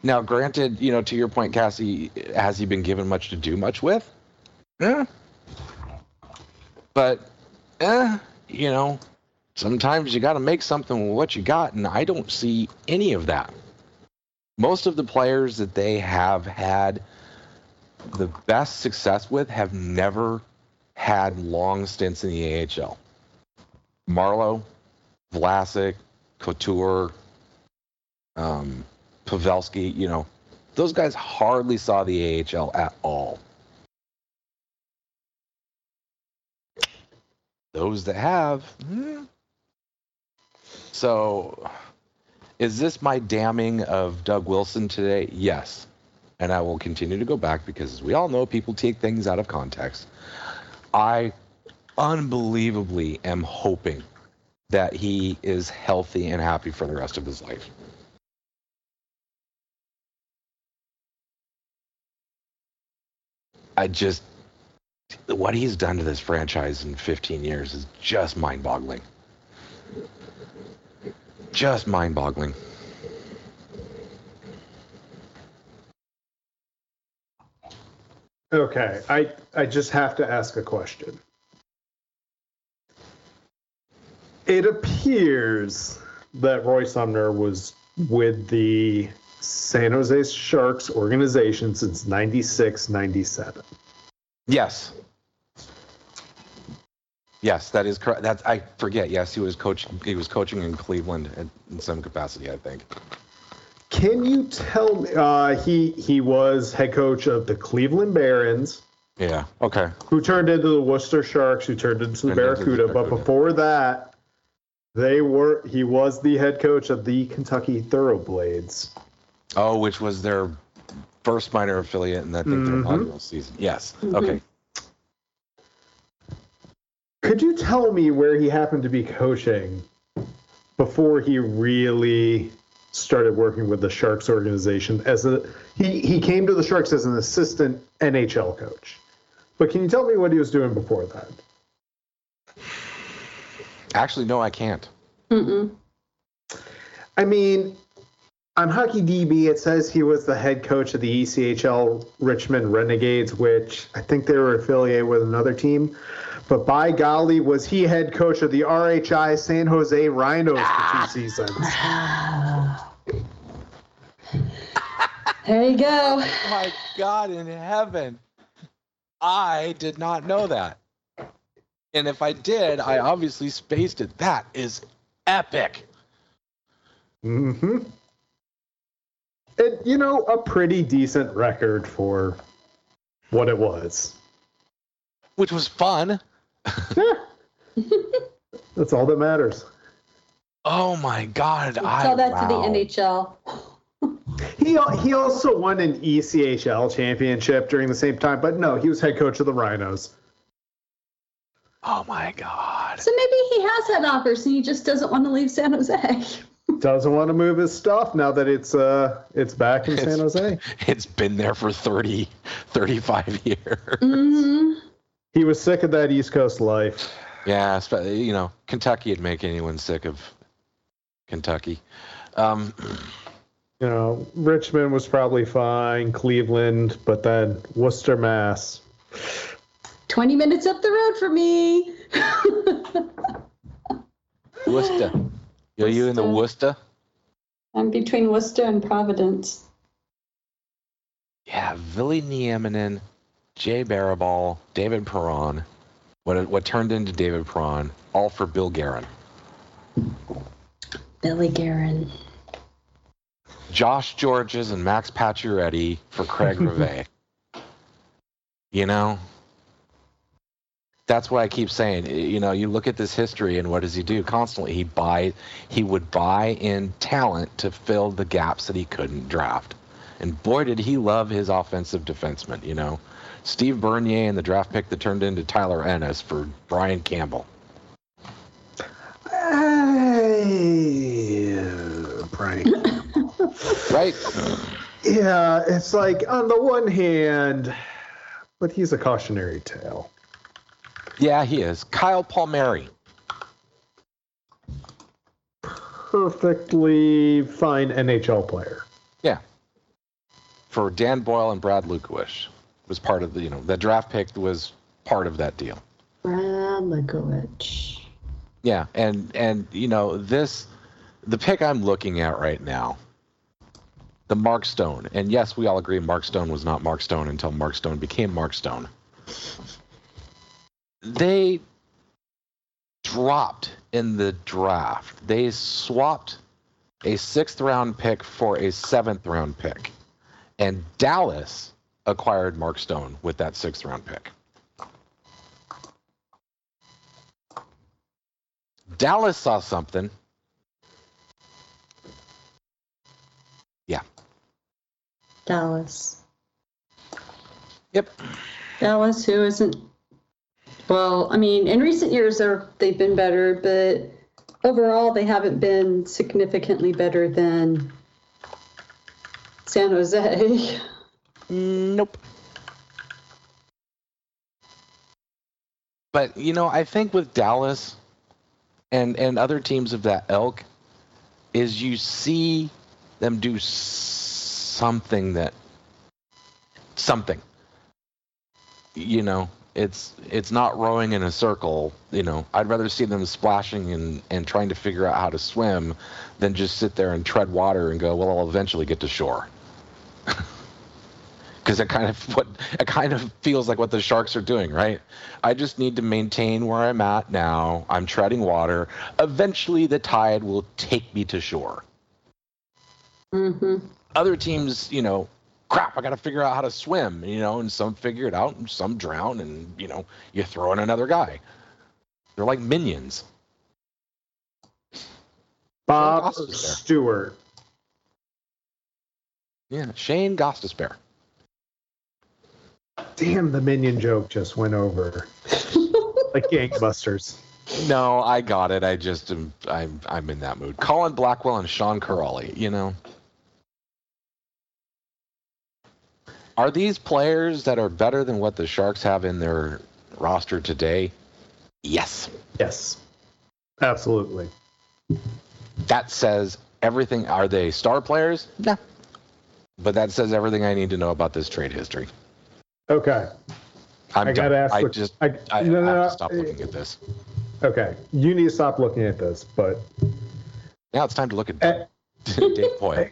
Now, granted, you know, to your point, Cassie, has he been given much to do much with? Yeah. But, eh, you know, sometimes you got to make something with what you got, and I don't see any of that. Most of the players that they have had the best success with have never had long stints in the AHL. Marleau, Vlasic, Couture, um, Pavelski, you know, those guys hardly saw the AHL at all. Those that have, hmm. so is this my damning of Doug Wilson today? Yes. And I will continue to go back because, as we all know, people take things out of context. I unbelievably am hoping that he is healthy and happy for the rest of his life. I just what he's done to this franchise in 15 years is just mind-boggling. Just mind-boggling. okay, I I just have to ask a question. It appears that Roy Sommer was with the San Jose Sharks organization since 96 97. Yes. Yes, that is correct. That's I forget. Yes, he was coaching. He was coaching in Cleveland in, in some capacity, I think. Can you tell me? Uh, he he was head coach of the Cleveland Barons, Yeah. Okay. who turned into the Worcester Sharks, who turned into the Turned into the Barracuda. But before that, they were he was the head coach of the Kentucky Thoroughblades. Oh, which was their first minor affiliate in that think their Mhm. inaugural season. Yes. Okay. Could you tell me where he happened to be coaching before he really started working with the Sharks organization? As a he he came to the Sharks as an assistant NHL coach. But can you tell me what he was doing before that? Actually, no, I can't. Mm-mm. I mean, on Hockey DB, it says he was the head coach of the ECHL Richmond Renegades, which I think they were affiliated with another team. But by golly, was he head coach of the RHI San Jose Rhinos for two seasons? [sighs] There you go. my God in heaven. I did not know that. And if I did, I obviously spaced it. That is epic. Mm-hmm. It, you know, a pretty decent record for what it was. Which was fun. Yeah. [laughs] That's all that matters. Oh my God. I, Tell that wow. to the NHL. [laughs] He he also won an ECHL championship during the same time, but no, he was head coach of the Rhinos. Oh my God. So maybe he has had offers and he just doesn't want to leave San Jose. [laughs] Doesn't want to move his stuff now that it's uh it's back in San Jose. It's been there for 30, 35 years. hmm He was sick of that East Coast life. Yeah, you know, Kentucky would make anyone sick of Kentucky. Um, You know, Richmond was probably fine, Cleveland, but then Worcester, Mass. 20 minutes up the road for me. [laughs] Worcester. Are you in the Worcester? I'm between Worcester and Providence. Yeah, Ville Nieminen, Jay Barriball, David Perron. What what turned into David Perron, all for Bill Guerin. Billy Guerin. Josh Gorges and Max Pacioretty for Craig [laughs] Rivet. you know, that's why I keep saying. Eh, you know, you look at this history and what does he do constantly? He buy, he would buy in talent to fill the gaps that he couldn't draft. And boy, did he love his offensive defenseman. You know, Steve Bernier and the draft pick that turned into Tyler Ennis for Brian Campbell. Hey, Brian. Right? yeah, it's like on the one hand, but he's a cautionary tale. Yeah, he is. Kyle Palmieri. Perfectly fine NHL player. Yeah. For Dan Boyle and Brad Lukowich was part of the, you know, the draft pick was part of that deal. Brad Ligovich. Yeah, and and you know this, the pick I'm looking at right now, the Mark Stone, and yes, we all agree Mark Stone was not Mark Stone until Mark Stone became Mark Stone. They dropped in the draft. They swapped a sixth round pick for a seventh round pick, and Dallas acquired Mark Stone with that sixth round pick. Dallas saw something. Yeah. Dallas. Yep. Dallas, who isn't. Well, I mean, in recent years, they're, they've been better, but overall, they haven't been significantly better than San Jose. Mm, nope. But you know, I think with Dallas and and other teams of that ilk is you see them do something that something. You know, it's it's not rowing in a circle, you know. I'd rather see them splashing and and trying to figure out how to swim than just sit there and tread water and go, well, I'll eventually get to shore. [laughs] because it kind of what it kind of feels like what the sharks are doing right? I just need to maintain where i'm at now. I'm treading water. Eventually the tide will take me to shore. Hmm other teams you know crap i gotta figure out how to swim you know and some figure it out and some drown and you know you throw in another guy. They're like minions. Bob Goss is there. Stewart. yeah shane gostisbehere. Damn, the minion joke just went over. [laughs] Like gangbusters. no i got it. I just am i'm i'm in that mood. Colin blackwell and sean Corrali, you know Are these players that are better than what the Sharks have in their roster today? Yes. Yes, absolutely. That says everything. Are they star players? No. But that says everything I need to know about this trade history. Okay. I'm I gotta ask. I just I, I, no, I no, have no, to stop looking at this. Okay, you need to stop looking at this, but Now it's time to look at Eh. Dave Poile.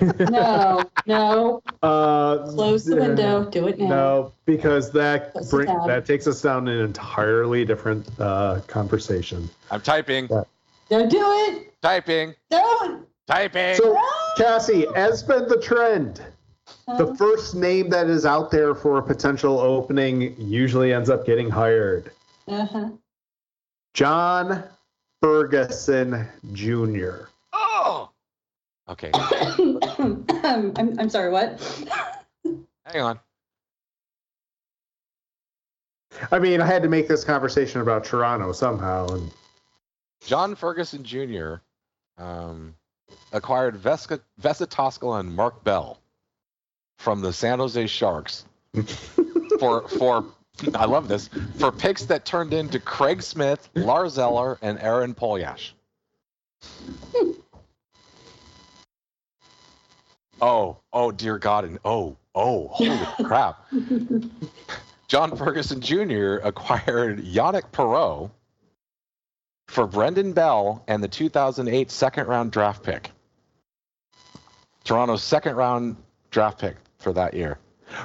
[laughs] No, no. uh, Close the window. Do it now. No, because that Close the bring, that takes us down an entirely different uh, conversation. I'm typing, Don't do it. typing, Don't. typing. So, Cassie, as been the trend, the Uh, first name that is out there for a potential opening usually ends up getting hired. uh-huh. John Ferguson Jr. Okay, [coughs] I'm, I'm sorry, what? hang on. I mean, I had to make this conversation about Toronto somehow, and John Ferguson Jr. um, acquired Vesca, Vesa Toskala and Mark Bell from the San Jose Sharks [laughs] for for I love this for picks that turned into Craig Smith, Lars Eller, and Aaron Palushaj. Oh, oh dear God, and oh, oh, holy [laughs] crap! John Ferguson Jr. acquired Yanic Perreault for Brendan Bell and the 2008 second round draft pick. Toronto's second round draft pick for that year.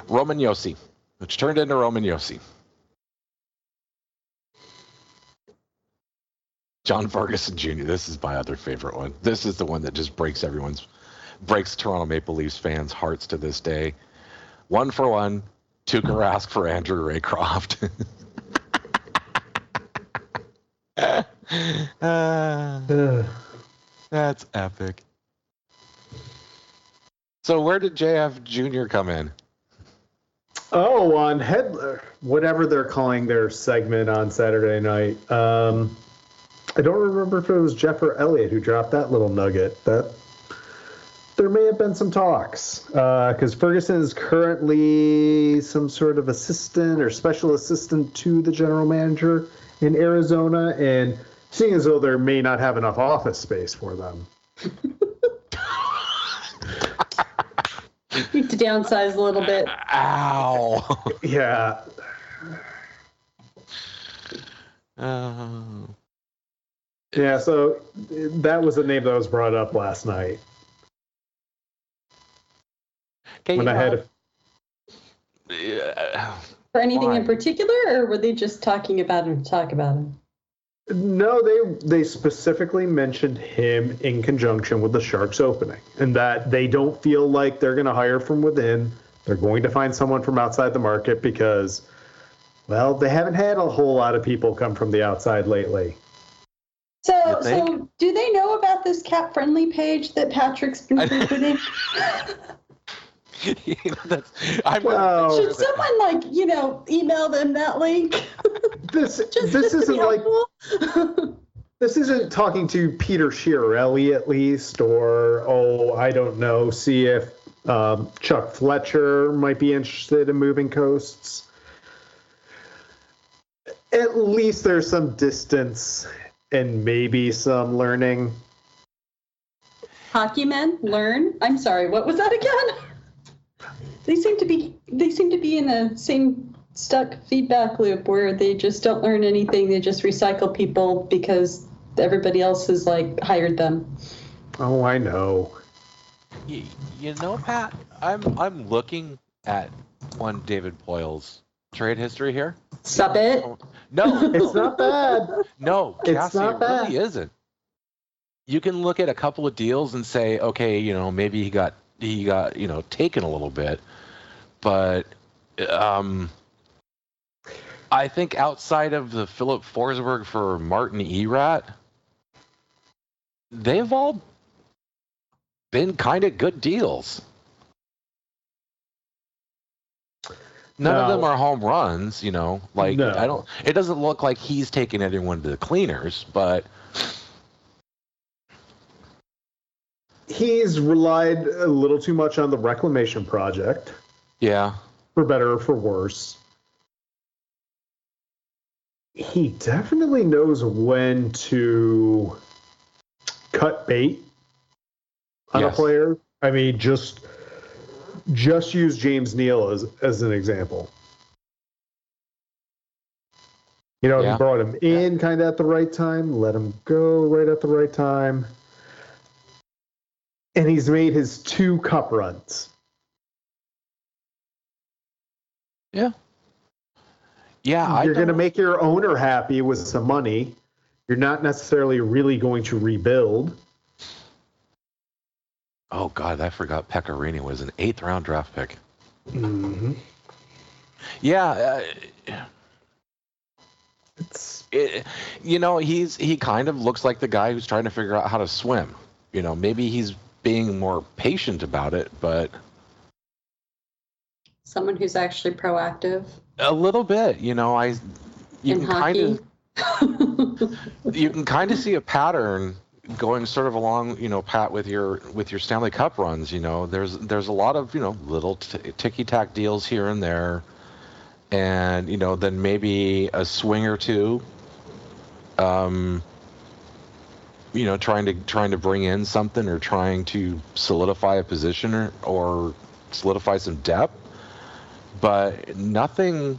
Roman Josi, which turned into Roman Josi. John Ferguson Jr. This is my other favorite one. This is the one that just breaks everyone's breaks Toronto Maple Leafs fans' hearts to this day. One for one, Tuukka Rask for Andrew Raycroft. Ah, [laughs] [laughs] Ugh. that's epic. So where did JF Jr. come in? Oh, on head, whatever they're calling their segment on Saturday night. Um, I don't remember if it was Jeff or Elliotte who dropped that little nugget. That there may have been some talks uh, because Ferguson is currently some sort of assistant or special assistant to the general manager in Arizona, and seeing as though there may not have enough office space for them, [laughs] Need to downsize a little bit. Ow! [laughs] yeah, Oh. yeah. So that was the name that was brought up last night. Okay, when you I had know, yeah, For anything in particular, or were they just talking about him to talk about him? no, they they specifically mentioned him in conjunction with the Sharks opening, and that they don't feel like they're going to hire from within. They're going to find someone from outside the market because, well, they haven't had a whole lot of people come from the outside lately. So, so do they know about this CapFriendly page that Patrick's [laughs] been I- frequenting? You know, that's, [laughs] I'm Well, Should someone like you know email them that link? [laughs] this [laughs] Just this just isn't like this isn't talking to Peter Chiarelli at least, or oh, I don't know, see if um, Chuck Fletcher might be interested in moving coasts. At least there's some distance and maybe some learning. Hockey men learn. I'm sorry. What was that again? They seem to be they seem to be in a same stuck feedback loop where they just don't learn anything. They just recycle people because everybody else has like hired them. Oh, I know. You, you know, Pat, I'm I'm looking at one David Poile's trade history here. Stop it. No, [laughs] It's not bad. no, It's Cassie, not it bad. really isn't. You can look at a couple of deals and say, okay, you know, maybe he got he got you know taken a little bit, but um, I think outside of the Filip Forsberg for Martin Erat, they've all been kind of good deals. None of them are home runs, you know. Like No. I don't. It doesn't look like he's taking anyone to the cleaners, but He's relied a little too much on the reclamation project, yeah, for better or for worse. He definitely knows when to cut bait on a player. I mean, just just use James Neal as as an example. You know, Yeah. he brought him in kind of at the right time, let him go right at the right time. And he's made his two cup runs. Yeah, yeah. You're going to make your owner happy with some money. You're not necessarily really going to rebuild. Oh God, I forgot Pekka Rinne was an eighth round draft pick. Mm-hmm. Yeah, uh, It's it, you know, he's he kind of looks like the guy who's trying to figure out how to swim. You know, maybe he's being more patient about it, but Someone who's actually proactive a little bit. You know, I you in can kind of you can kind of see a pattern going sort of along, you know, Pat, with your with your Stanley Cup runs, you know, there's there's a lot of you know little t- ticky tack deals here and there, and you know then maybe a swing or two. Um, you know, trying to trying to bring in something or trying to solidify a position or, or solidify some depth, but nothing.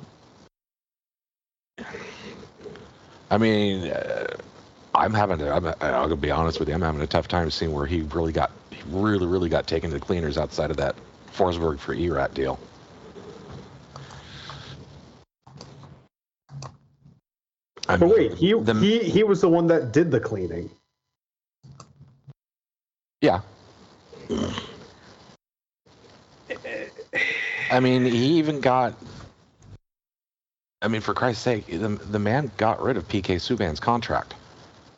I mean, uh, I'm having to. I'm, I'm gonna be honest with you. I'm having a tough time seeing where he really got, he really, really got taken to the cleaners outside of that Forsberg for Erat deal. I But mean, wait, he the- he he was the one that did the cleaning. Yeah. I mean, he even got. I mean, for Christ's sake, the, the man got rid of PK Subban's contract.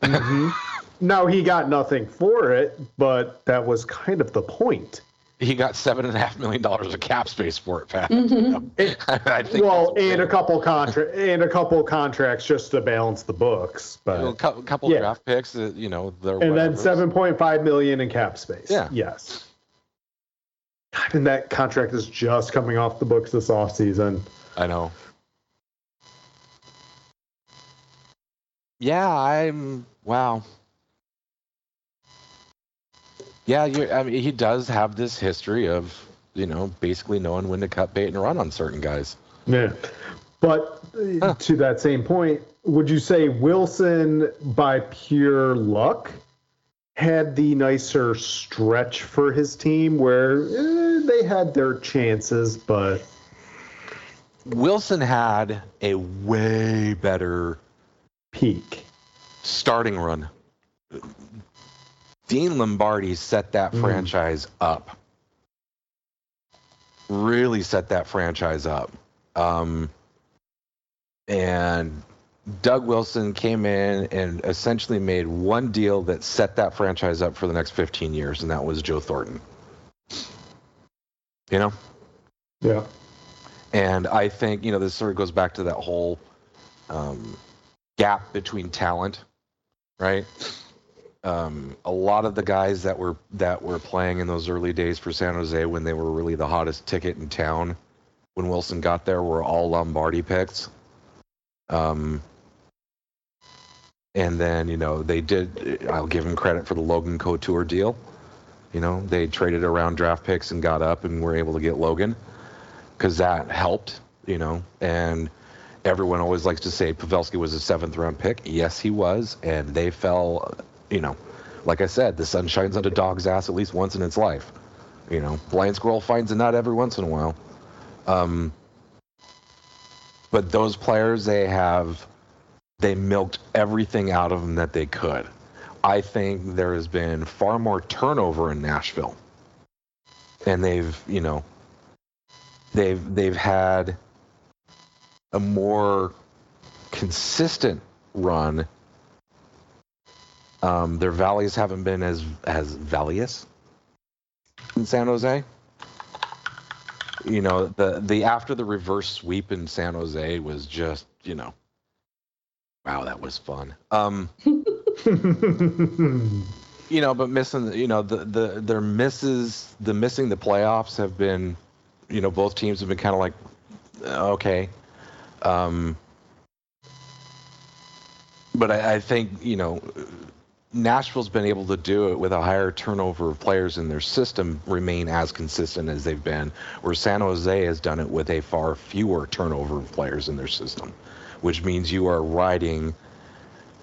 [laughs] No, he got nothing for it, but that was kind of the point. He got seven and a half million dollars of cap space for it, Pat. It- [laughs] I think well, that's and a couple contract and a couple contracts just to balance the books, a but a couple yeah. draft picks, uh, you know, they're and then seven point five million in cap space. Yeah. Yes. God, And that contract is just coming off the books this offseason. I know. Yeah, I'm. Wow. Yeah, you. I mean, he does have this history of, you know, basically knowing when to cut bait and run on certain guys. Yeah. But uh, Huh. to that same point, would you say Wilson, by pure luck, had the nicer stretch for his team where eh, they had their chances, but Wilson had a way better peak? starting run. Dean Lombardi set that Mm. franchise up. Really set that franchise up. Um, and Doug Wilson came in and essentially made one deal that set that franchise up for the next 15 years, and that was Joe Thornton. You know? Yeah. And I think, you know, this sort of goes back to that whole um, gap between talent, right? Um, a lot of the guys that were that were playing in those early days for San Jose when they were really the hottest ticket in town, when Wilson got there, were all Lombardi picks. Um, and then you know they did. I'll give him credit for the Logan Couture deal. You know they traded around draft picks and got up and were able to get Logan because that helped, you know. And everyone always likes to say Pavelski was a seventh round pick. Yes, he was, and they fell, you know. Like I said, the sun shines on a dog's ass at least once in its life. You know, blind squirrel finds a nut every once in a while. Um, but those players, they have, they milked everything out of them that they could. I think there has been far more turnover in Nashville, and they've, you know, they've they've had a more consistent run. Um, their valleys haven't been as as valious in San Jose. You know, the the after the reverse sweep in San Jose was just, you know, wow, that was fun. Um, [laughs] [laughs] you know, but missing, you know, the the their misses, the missing the playoffs have been, you know, both teams have been kind of like, uh, okay, um, but I, I think you know, Nashville's been able to do it with a higher turnover of players in their system, remain as consistent as they've been, where San Jose has done it with a far fewer turnover of players in their system, which means you are riding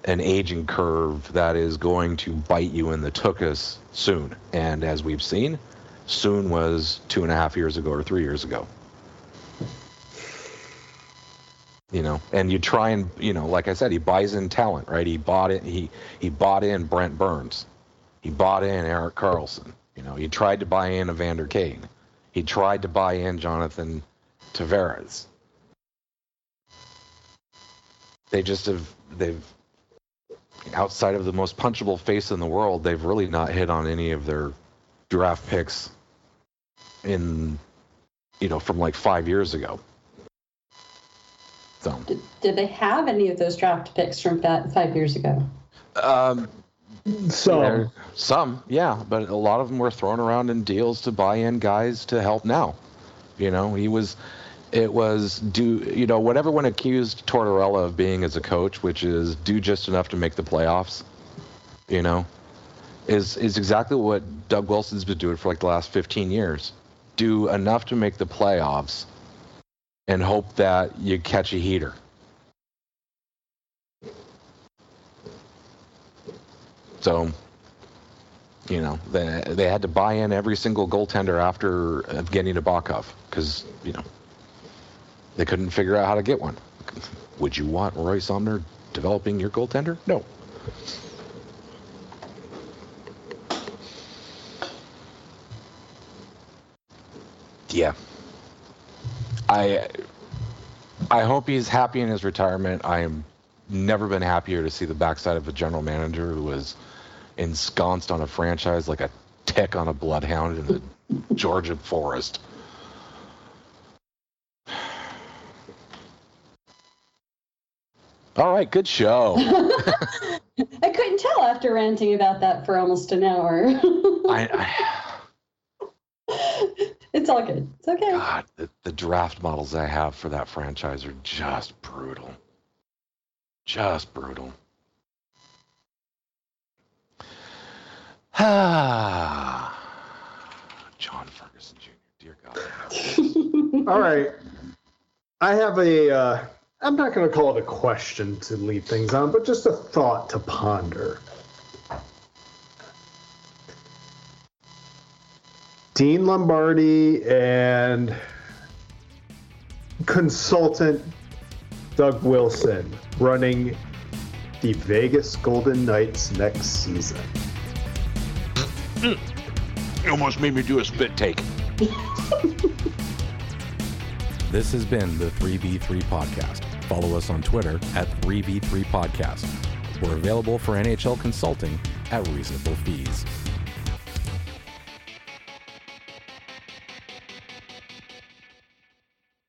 an aging curve that is going to bite you in the tuchus soon. And as we've seen, soon was two and a half years ago or three years ago. You know, and you try and you know, like I said, he buys in talent, right? He bought it. He he bought in Brent Burns. He bought in Erik Karlsson. You know, he tried to buy in Evander Kane. He tried to buy in Jonathan Tavares. They just have they've outside of the most punchable face in the world, they've really not hit on any of their draft picks in, you know, from like five years ago. So, Did, did they have any of those draft picks from that five years ago? um, So some, yeah, but a lot of them were thrown around in deals to buy in guys to help now. You know, he was, it was do, you know, what everyone accused Tortorella of being as a coach, which is do just enough to make the playoffs, you know, is, is exactly what Doug Wilson's been doing for like the last 15 years. Do enough to make the playoffs and hope that you catch a heater. So, you know, they, they had to buy in every single goaltender after getting Nabokov because, you know, they couldn't figure out how to get one. Would you want Roy Sommer developing your goaltender? No. Yeah. I I hope he's happy in his retirement. I am never been happier to see the backside of a general manager who was ensconced on a franchise like a tick on a bloodhound in the Georgia forest. All right, good show. [laughs] I couldn't tell after ranting about that for almost an hour. I, I [laughs] it's all good. It's okay. God, the, the draft models I have for that franchise are just brutal. Just brutal. Ah, [sighs] John Ferguson Jr. Dear God. all right, I have a. Uh, I'm not going to call it a question to lead things on, but just a thought to ponder. Dean Lombardi and consultant Doug Wilson running the Vegas Golden Knights next season. Mm. You almost made me do a spit take. [laughs] This has been the 3v3 Podcast. Follow us on Twitter at 3v3 Podcast. We're available for NHL consulting at reasonable fees.